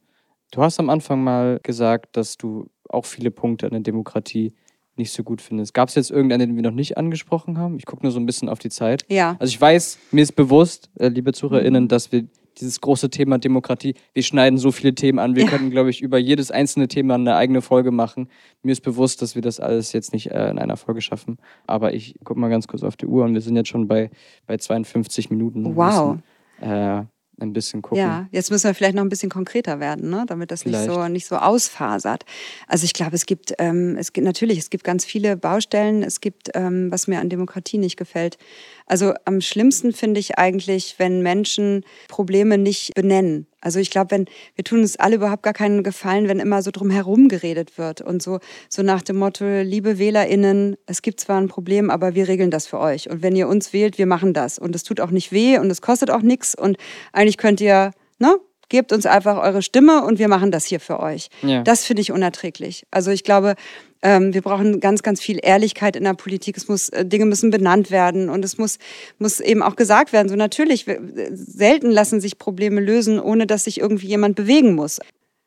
S3: Du hast am Anfang mal gesagt, dass du auch viele Punkte an der Demokratie nicht so gut findest. Gab es jetzt irgendeinen, den wir noch nicht angesprochen haben? Ich gucke nur so ein bisschen auf die Zeit.
S4: Ja,
S3: Also ich weiß, mir ist bewusst, äh, liebe ZuhörerInnen, dass wir dieses große Thema Demokratie. Wir schneiden so viele Themen an. Wir
S4: Ja.
S3: könnten, glaube ich, über jedes einzelne Thema eine eigene Folge machen. Mir ist bewusst, dass wir das alles jetzt nicht äh, in einer Folge schaffen. Aber ich gucke mal ganz kurz auf die Uhr und wir sind jetzt schon bei, bei 52 Minuten.
S4: Wow.
S3: Müssen, äh, ein bisschen gucken.
S4: Ja, jetzt müssen wir vielleicht noch ein bisschen konkreter werden, ne? damit das nicht so, nicht so ausfasert. Also ich glaube, es gibt, ähm, es gibt natürlich, es gibt ganz viele Baustellen. Es gibt, ähm, was mir an Demokratie nicht gefällt. Also am schlimmsten finde ich eigentlich, wenn Menschen Probleme nicht benennen. Also ich glaube, wenn wir tun uns alle überhaupt gar keinen Gefallen, wenn immer so drum herum geredet wird und so so nach dem Motto, liebe Wählerinnen, es gibt zwar ein Problem, aber wir regeln das für euch. Und wenn ihr uns wählt, wir machen das. Und es tut auch nicht weh und es kostet auch nichts. Und eigentlich könnt ihr, ne? Gebt uns einfach eure Stimme und wir machen das hier für euch.
S3: Ja.
S4: Das finde ich unerträglich. Also ich glaube, ähm, wir brauchen ganz, ganz viel Ehrlichkeit in der Politik. Es muss, äh, Dinge müssen benannt werden und es muss, muss eben auch gesagt werden. So natürlich, wir- äh, selten lassen sich Probleme lösen, ohne dass sich irgendwie jemand bewegen muss.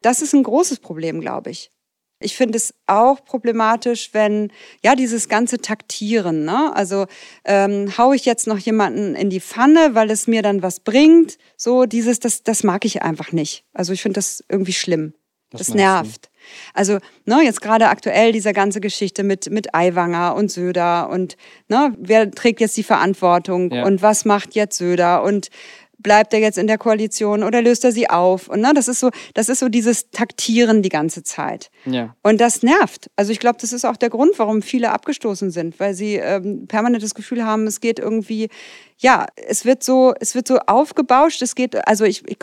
S4: Das ist ein großes Problem, glaube ich. Ich finde es auch problematisch, wenn, ja, dieses ganze Taktieren, ne? Also ähm, hau ich jetzt noch jemanden in die Pfanne, weil es mir dann was bringt. So, dieses, das, das mag ich einfach nicht. Also ich finde das irgendwie schlimm. Das
S3: du?
S4: nervt. Also, ne, jetzt gerade aktuell diese ganze Geschichte mit, mit Aiwanger und Söder und ne, wer trägt jetzt die Verantwortung
S3: Ja.
S4: und was macht jetzt Söder und bleibt er jetzt in der Koalition oder löst er sie auf? Und ne, das ist so, das ist so dieses Taktieren die ganze Zeit.
S3: Ja.
S4: Und das nervt. Also ich glaube, das ist auch der Grund, warum viele abgestoßen sind, weil sie ähm, permanent das Gefühl haben, es geht irgendwie, ja, es wird so, es wird so aufgebauscht. Es geht, also ich, ich,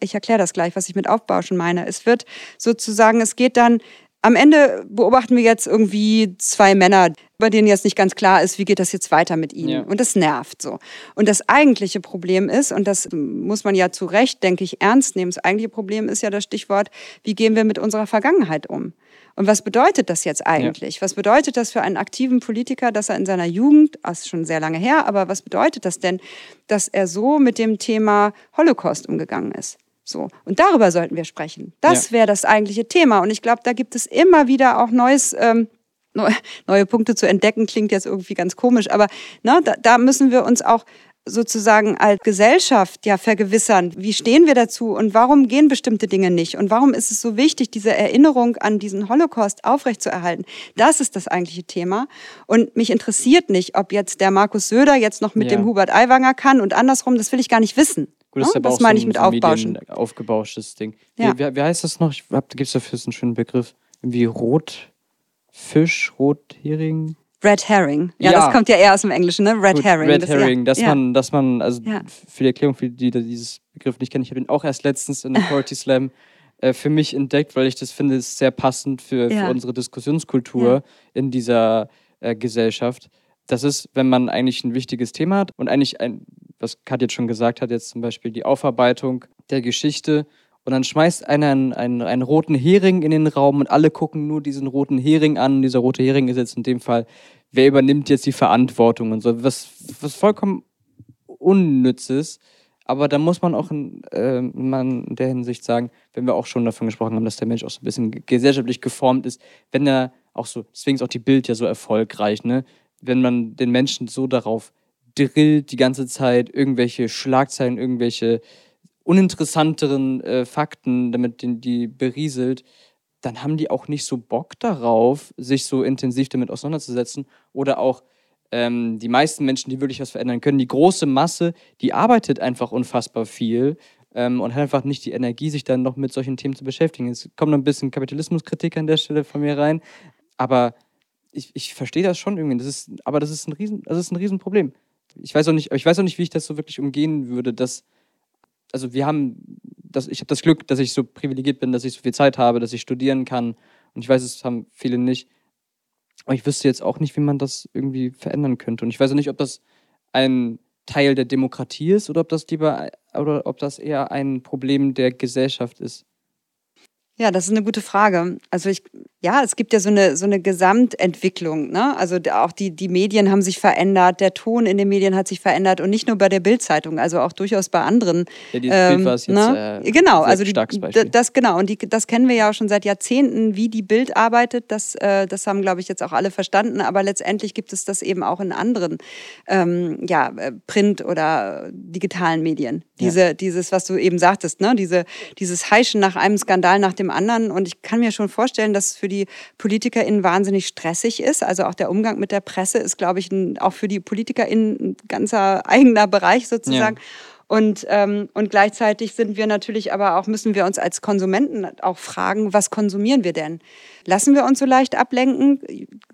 S4: ich erkläre das gleich, was ich mit aufbauschen meine. Es wird sozusagen, es geht dann am Ende beobachten wir jetzt irgendwie zwei Männer, bei denen jetzt nicht ganz klar ist, wie geht das jetzt weiter mit ihnen.
S3: Ja.
S4: Und das nervt so. Und das eigentliche Problem ist, und das muss man ja zu Recht, denke ich, ernst nehmen, das eigentliche Problem ist ja das Stichwort, wie gehen wir mit unserer Vergangenheit um? Und was bedeutet das jetzt eigentlich? Was bedeutet das für einen aktiven Politiker, dass er in seiner Jugend, das ist schon sehr lange her, aber was bedeutet das denn, dass er so mit dem Thema Holocaust umgegangen ist? So. Und darüber sollten wir sprechen. Das
S3: Ja.
S4: wäre das eigentliche Thema. Und ich glaube, da gibt es immer wieder auch neues, ähm, neu- neue Punkte zu entdecken, klingt jetzt irgendwie ganz komisch, aber ne, da, da müssen wir uns auch sozusagen als Gesellschaft ja vergewissern, wie stehen wir dazu und warum gehen bestimmte Dinge nicht und warum ist es so wichtig, diese Erinnerung an diesen Holocaust aufrechtzuerhalten. Das ist das eigentliche Thema und mich interessiert nicht, ob jetzt der Markus Söder jetzt noch mit
S3: Ja.
S4: dem Hubert Aiwanger kann und andersrum, das will ich gar nicht wissen.
S3: Gut, das ist
S4: Ne?
S3: aber
S4: das
S3: auch
S4: meine
S3: so
S4: ich mit
S3: so
S4: aufbauschen.
S3: Aufgebauschtes Ding.
S4: Ja.
S3: Wie, wie, wie heißt das noch? Gibt es dafür einen schönen Begriff? Irgendwie Rotfisch, Rothering?
S4: Red Herring. Ja,
S3: Ja.
S4: das kommt ja eher aus dem Englischen, ne? Red
S3: Gut,
S4: Herring.
S3: Red
S4: das,
S3: Herring,
S4: ja.
S3: dass
S4: ja.
S3: man, dass man, also
S4: Ja.
S3: für die Erklärung, für die, die dieses Begriff nicht kennen, ich habe ihn auch erst letztens in Authority Slam äh, für mich entdeckt, weil ich das finde, ist sehr passend für,
S4: Ja.
S3: für unsere Diskussionskultur
S4: Ja.
S3: in dieser äh, Gesellschaft. Das ist, wenn man eigentlich ein wichtiges Thema hat und eigentlich ein, was Kat jetzt schon gesagt hat, jetzt zum Beispiel die Aufarbeitung der Geschichte und dann schmeißt einer einen, einen, einen roten Hering in den Raum und alle gucken nur diesen roten Hering an. Und dieser rote Hering ist jetzt in dem Fall, wer übernimmt jetzt die Verantwortung und so, was, was vollkommen unnütz ist. Aber da muss man auch in, äh, man in der Hinsicht sagen, wenn wir auch schon davon gesprochen haben, dass der Mensch auch so ein bisschen ge- gesellschaftlich geformt ist, wenn er auch so, deswegen ist auch die Bild ja so erfolgreich, ne? Wenn man den Menschen so darauf drillt die ganze Zeit, irgendwelche Schlagzeilen, irgendwelche uninteressanteren äh, Fakten, damit den, die berieselt, dann haben die auch nicht so Bock darauf, sich so intensiv damit auseinanderzusetzen. Oder auch ähm, die meisten Menschen, die wirklich was verändern können, die große Masse, die arbeitet einfach unfassbar viel ähm, und hat einfach nicht die Energie, sich dann noch mit solchen Themen zu beschäftigen. Es kommt noch ein bisschen Kapitalismuskritik an der Stelle von mir rein, aber ich, ich verstehe das schon irgendwie. Das ist, aber das ist ein Riesen, das ist ein Riesenproblem. Ich weiß auch nicht, ich weiß auch nicht, wie ich das so wirklich umgehen würde, dass also wir haben, das, ich habe das Glück, dass ich so privilegiert bin, dass ich so viel Zeit habe, dass ich studieren kann. Und ich weiß, es haben viele nicht. Aber ich wüsste jetzt auch nicht, wie man das irgendwie verändern könnte. Und ich weiß auch nicht, ob das ein Teil der Demokratie ist oder ob das lieber oder ob das eher ein Problem der Gesellschaft ist.
S4: Ja, das ist eine gute Frage. Also ich, ja, es gibt ja so eine, so eine Gesamtentwicklung. Ne? Also auch die, die Medien haben sich verändert, der Ton in den Medien hat sich verändert und nicht nur bei der Bildzeitung, also auch durchaus bei anderen.
S3: Ja, dieses ähm, Bild war es jetzt ne?
S4: äh, genau, also die, das genau und die, das kennen wir ja auch schon seit Jahrzehnten, wie die Bild arbeitet. Das, äh, das haben, glaube ich, jetzt auch alle verstanden. Aber letztendlich gibt es das eben auch in anderen, ähm, ja, äh, Print- oder digitalen Medien. Diese, ja. dieses, was du eben sagtest, ne? Diese, dieses Heischen nach einem Skandal nach dem anderen. Und ich kann mir schon vorstellen, dass es für die PolitikerInnen wahnsinnig stressig ist. Also auch der Umgang mit der Presse ist, glaube ich, ein, auch für die PolitikerInnen ein ganzer eigener Bereich sozusagen. Ja. Und, ähm, und gleichzeitig sind wir natürlich aber auch, müssen wir uns als Konsumenten auch fragen, was konsumieren wir denn? Lassen wir uns so leicht ablenken?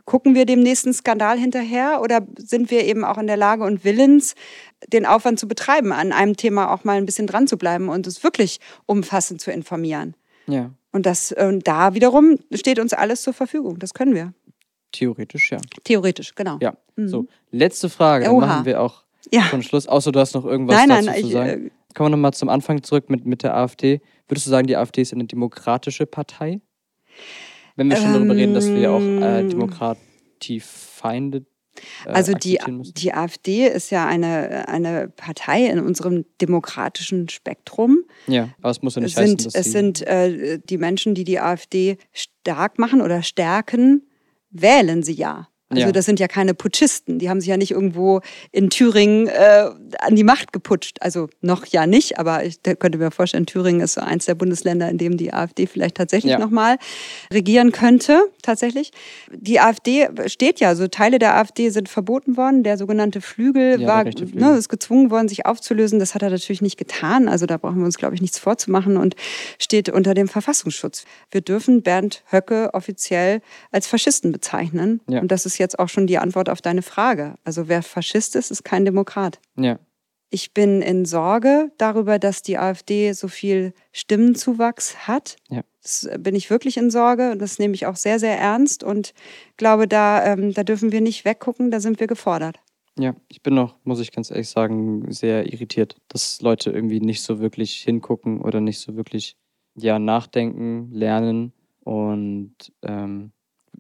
S4: Gucken wir dem nächsten Skandal hinterher? Oder sind wir eben auch in der Lage und willens, den Aufwand zu betreiben, an einem Thema auch mal ein bisschen dran zu bleiben und es wirklich umfassend zu informieren?
S3: Ja.
S4: Und das, und da wiederum steht uns alles zur Verfügung. Das können wir.
S3: Theoretisch, ja.
S4: Theoretisch, genau.
S3: Ja. Mhm. So, letzte Frage. Dann machen wir auch ja. von Schluss. Außer du hast noch irgendwas nein, dazu nein, zu sagen. Ich, äh, Kommen wir nochmal zum Anfang zurück mit, mit der AfD. Würdest du sagen, die AfD ist eine demokratische Partei? Wenn wir schon ähm, darüber reden, dass wir auch äh, ähm. Demokratiefeinde
S4: also die, die AfD ist ja eine, eine Partei in unserem demokratischen Spektrum.
S3: Ja, aber es muss ja nicht
S4: sind,
S3: heißen, dass
S4: Es sind äh, die Menschen, die die AfD stark machen oder stärken, wählen sie ja. Also ja. das sind ja keine Putschisten. Die haben sich ja nicht irgendwo in Thüringen äh, an die Macht geputscht. Also noch ja nicht, aber ich könnte mir vorstellen, Thüringen ist so eins der Bundesländer, in dem die AfD vielleicht tatsächlich ja. nochmal regieren könnte. Tatsächlich. Die AfD steht ja, so Teile der AfD sind verboten worden. Der sogenannte Flügel ja, war, Flügel. Ne, ist gezwungen worden, sich aufzulösen. Das hat er natürlich nicht getan. Also da brauchen wir uns, glaube ich, nichts vorzumachen und steht unter dem Verfassungsschutz. Wir dürfen Bernd Höcke offiziell als Faschisten bezeichnen. Und das ist jetzt auch schon die Antwort auf deine Frage. Also wer Faschist ist, ist kein Demokrat.
S3: Ja.
S4: Ich bin in Sorge darüber, dass die AfD so viel Stimmenzuwachs hat.
S3: Ja.
S4: Das bin ich wirklich in Sorge und das nehme ich auch sehr, sehr ernst und glaube, da, ähm, da dürfen wir nicht weggucken, da sind wir gefordert.
S3: Ja, ich bin noch, muss ich ganz ehrlich sagen, sehr irritiert, dass Leute irgendwie nicht so wirklich hingucken oder nicht so wirklich ja, nachdenken, lernen und ähm,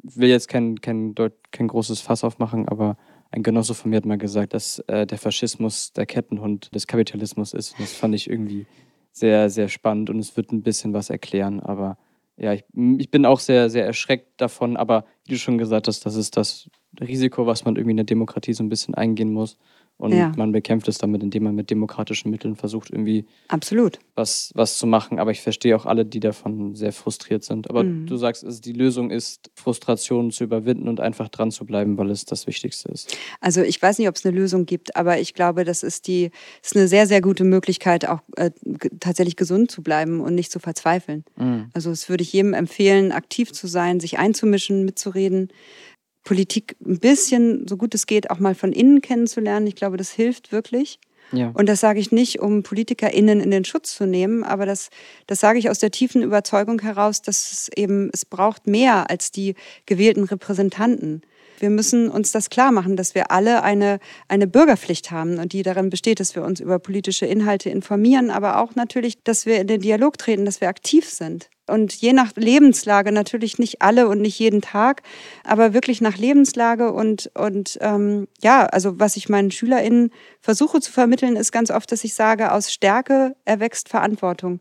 S3: will jetzt kein, kein, kein großes Fass aufmachen, aber ein Genosse von mir hat mal gesagt, dass äh, der Faschismus der Kettenhund des Kapitalismus ist. Und das fand ich irgendwie sehr, sehr spannend und es wird ein bisschen was erklären. Aber ja, ich, ich bin auch sehr, sehr erschreckt davon. Aber wie du schon gesagt hast, das ist das Risiko, was man irgendwie in der Demokratie so ein bisschen eingehen muss. Und ja. man bekämpft es damit, indem man mit demokratischen Mitteln versucht, irgendwie
S4: Absolut.
S3: Was, was zu machen. Aber ich verstehe auch alle, die davon sehr frustriert sind. Aber mhm. du sagst, also die Lösung ist, Frustrationen zu überwinden und einfach dran zu bleiben, weil es das Wichtigste ist.
S4: Also ich weiß nicht, ob es eine Lösung gibt, aber ich glaube, das ist die ist eine sehr, sehr gute Möglichkeit, auch äh, tatsächlich gesund zu bleiben und nicht zu verzweifeln. Mhm. Also es würde ich jedem empfehlen, aktiv zu sein, sich einzumischen, mitzureden. Politik ein bisschen, so gut es geht, auch mal von innen kennenzulernen. Ich glaube, das hilft wirklich.
S3: Ja.
S4: Und das sage ich nicht, um PolitikerInnen in den Schutz zu nehmen, aber das, das sage ich aus der tiefen Überzeugung heraus, dass es eben, es braucht mehr als die gewählten Repräsentanten. Wir müssen uns das klar machen, dass wir alle eine, eine Bürgerpflicht haben und die darin besteht, dass wir uns über politische Inhalte informieren, aber auch natürlich, dass wir in den Dialog treten, dass wir aktiv sind. Und je nach Lebenslage, natürlich nicht alle und nicht jeden Tag, aber wirklich nach Lebenslage und, und ähm, ja, also was ich meinen SchülerInnen versuche zu vermitteln, ist ganz oft, dass ich sage, aus Stärke erwächst Verantwortung.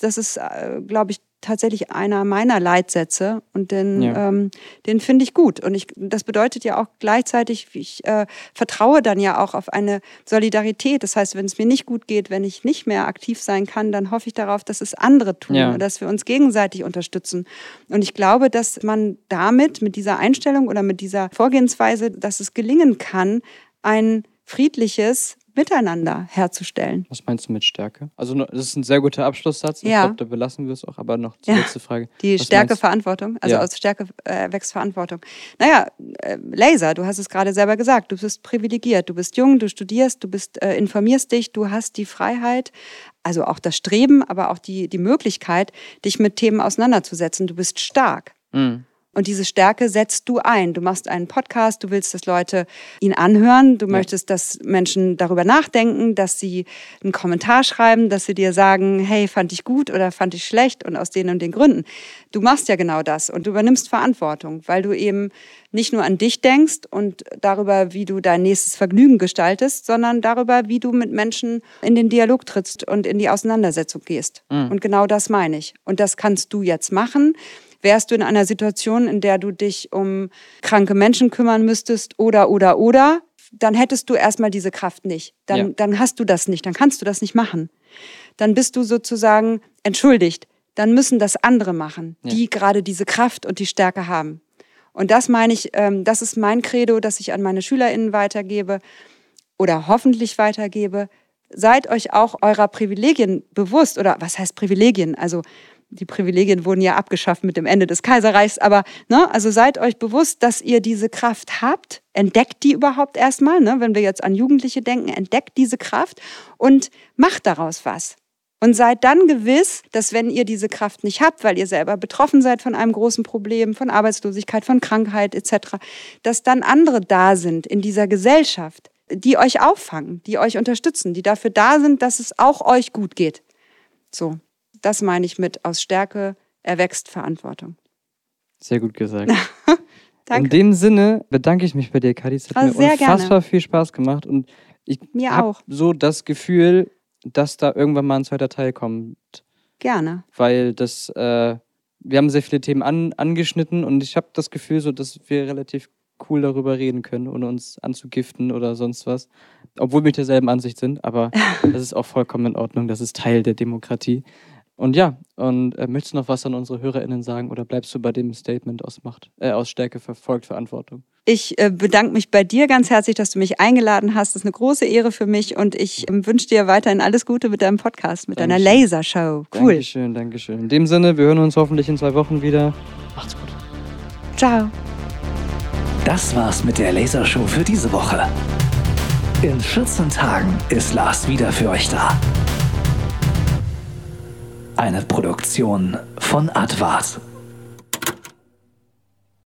S4: Das ist, äh, glaube ich, tatsächlich einer meiner Leitsätze und den, ja. ähm, den finde ich gut. Und ich, das bedeutet ja auch gleichzeitig, ich äh, vertraue dann ja auch auf eine Solidarität. Das heißt, wenn es mir nicht gut geht, wenn ich nicht mehr aktiv sein kann, dann hoffe ich darauf, dass es andere tun ja. und dass wir uns gegenseitig unterstützen. Und ich glaube, dass man damit, mit dieser Einstellung oder mit dieser Vorgehensweise, dass es gelingen kann, ein friedliches, Miteinander herzustellen.
S3: Was meinst du mit Stärke? Also das ist ein sehr guter Abschlusssatz. Ich ja. glaube, da belassen wir es auch. Aber noch die ja. letzte Frage.
S4: Die Was Stärke, Verantwortung. Also ja. aus Stärke äh, wächst Verantwortung. Naja, äh, Laser, du hast es gerade selber gesagt. Du bist privilegiert. Du bist jung, du studierst, du bist äh, informierst dich, du hast die Freiheit, also auch das Streben, aber auch die, die Möglichkeit, dich mit Themen auseinanderzusetzen. Du bist stark.
S3: Mhm.
S4: Und diese Stärke setzt du ein. Du machst einen Podcast, du willst, dass Leute ihn anhören, du ja. möchtest, dass Menschen darüber nachdenken, dass sie einen Kommentar schreiben, dass sie dir sagen, hey, fand ich gut oder fand ich schlecht und aus den und den Gründen. Du machst ja genau das und du übernimmst Verantwortung, weil du eben nicht nur an dich denkst und darüber, wie du dein nächstes Vergnügen gestaltest, sondern darüber, wie du mit Menschen in den Dialog trittst und in die Auseinandersetzung gehst. Mhm. Und genau das meine ich. Und das kannst du jetzt machen wärst du in einer Situation, in der du dich um kranke Menschen kümmern müsstest oder, oder, oder, dann hättest du erstmal diese Kraft nicht. Dann, ja. dann hast du das nicht, dann kannst du das nicht machen. Dann bist du sozusagen entschuldigt. Dann müssen das andere machen, ja. die gerade diese Kraft und die Stärke haben. Und das meine ich, ähm, das ist mein Credo, das ich an meine SchülerInnen weitergebe oder hoffentlich weitergebe. Seid euch auch eurer Privilegien bewusst oder was heißt Privilegien? Also die Privilegien wurden ja abgeschafft mit dem Ende des Kaiserreichs, aber ne, also seid euch bewusst, dass ihr diese Kraft habt, entdeckt die überhaupt erstmal, ne, wenn wir jetzt an Jugendliche denken, entdeckt diese Kraft und macht daraus was. Und seid dann gewiss, dass wenn ihr diese Kraft nicht habt, weil ihr selber betroffen seid von einem großen Problem, von Arbeitslosigkeit, von Krankheit etc., dass dann andere da sind in dieser Gesellschaft, die euch auffangen, die euch unterstützen, die dafür da sind, dass es auch euch gut geht. So. Das meine ich mit aus Stärke erwächst Verantwortung.
S3: Sehr gut gesagt. Danke. In dem Sinne bedanke ich mich bei dir, Kadi. Es hat
S4: also mir
S3: unfassbar gerne. viel Spaß gemacht und ich habe so das Gefühl, dass da irgendwann mal ein zweiter Teil kommt.
S4: Gerne.
S3: Weil das, äh, wir haben sehr viele Themen an, angeschnitten und ich habe das Gefühl, so, dass wir relativ cool darüber reden können, ohne uns anzugiften oder sonst was. Obwohl wir mit derselben Ansicht sind, aber das ist auch vollkommen in Ordnung. Das ist Teil der Demokratie. Und ja, und äh, möchtest du noch was an unsere HörerInnen sagen oder bleibst du bei dem Statement aus Macht, äh, aus Stärke verfolgt Verantwortung?
S4: Ich äh, bedanke mich bei dir ganz herzlich, dass du mich eingeladen hast. Das ist eine große Ehre für mich und ich äh, wünsche dir weiterhin alles Gute mit deinem Podcast, mit Dankeschön. deiner Lasershow. Cool.
S3: Dankeschön, Dankeschön. In dem Sinne, wir hören uns hoffentlich in zwei Wochen wieder. Macht's gut.
S4: Ciao.
S2: Das war's mit der Lasershow für diese Woche. In 14 Tagen ist Lars wieder für euch da. Eine Produktion von Advat.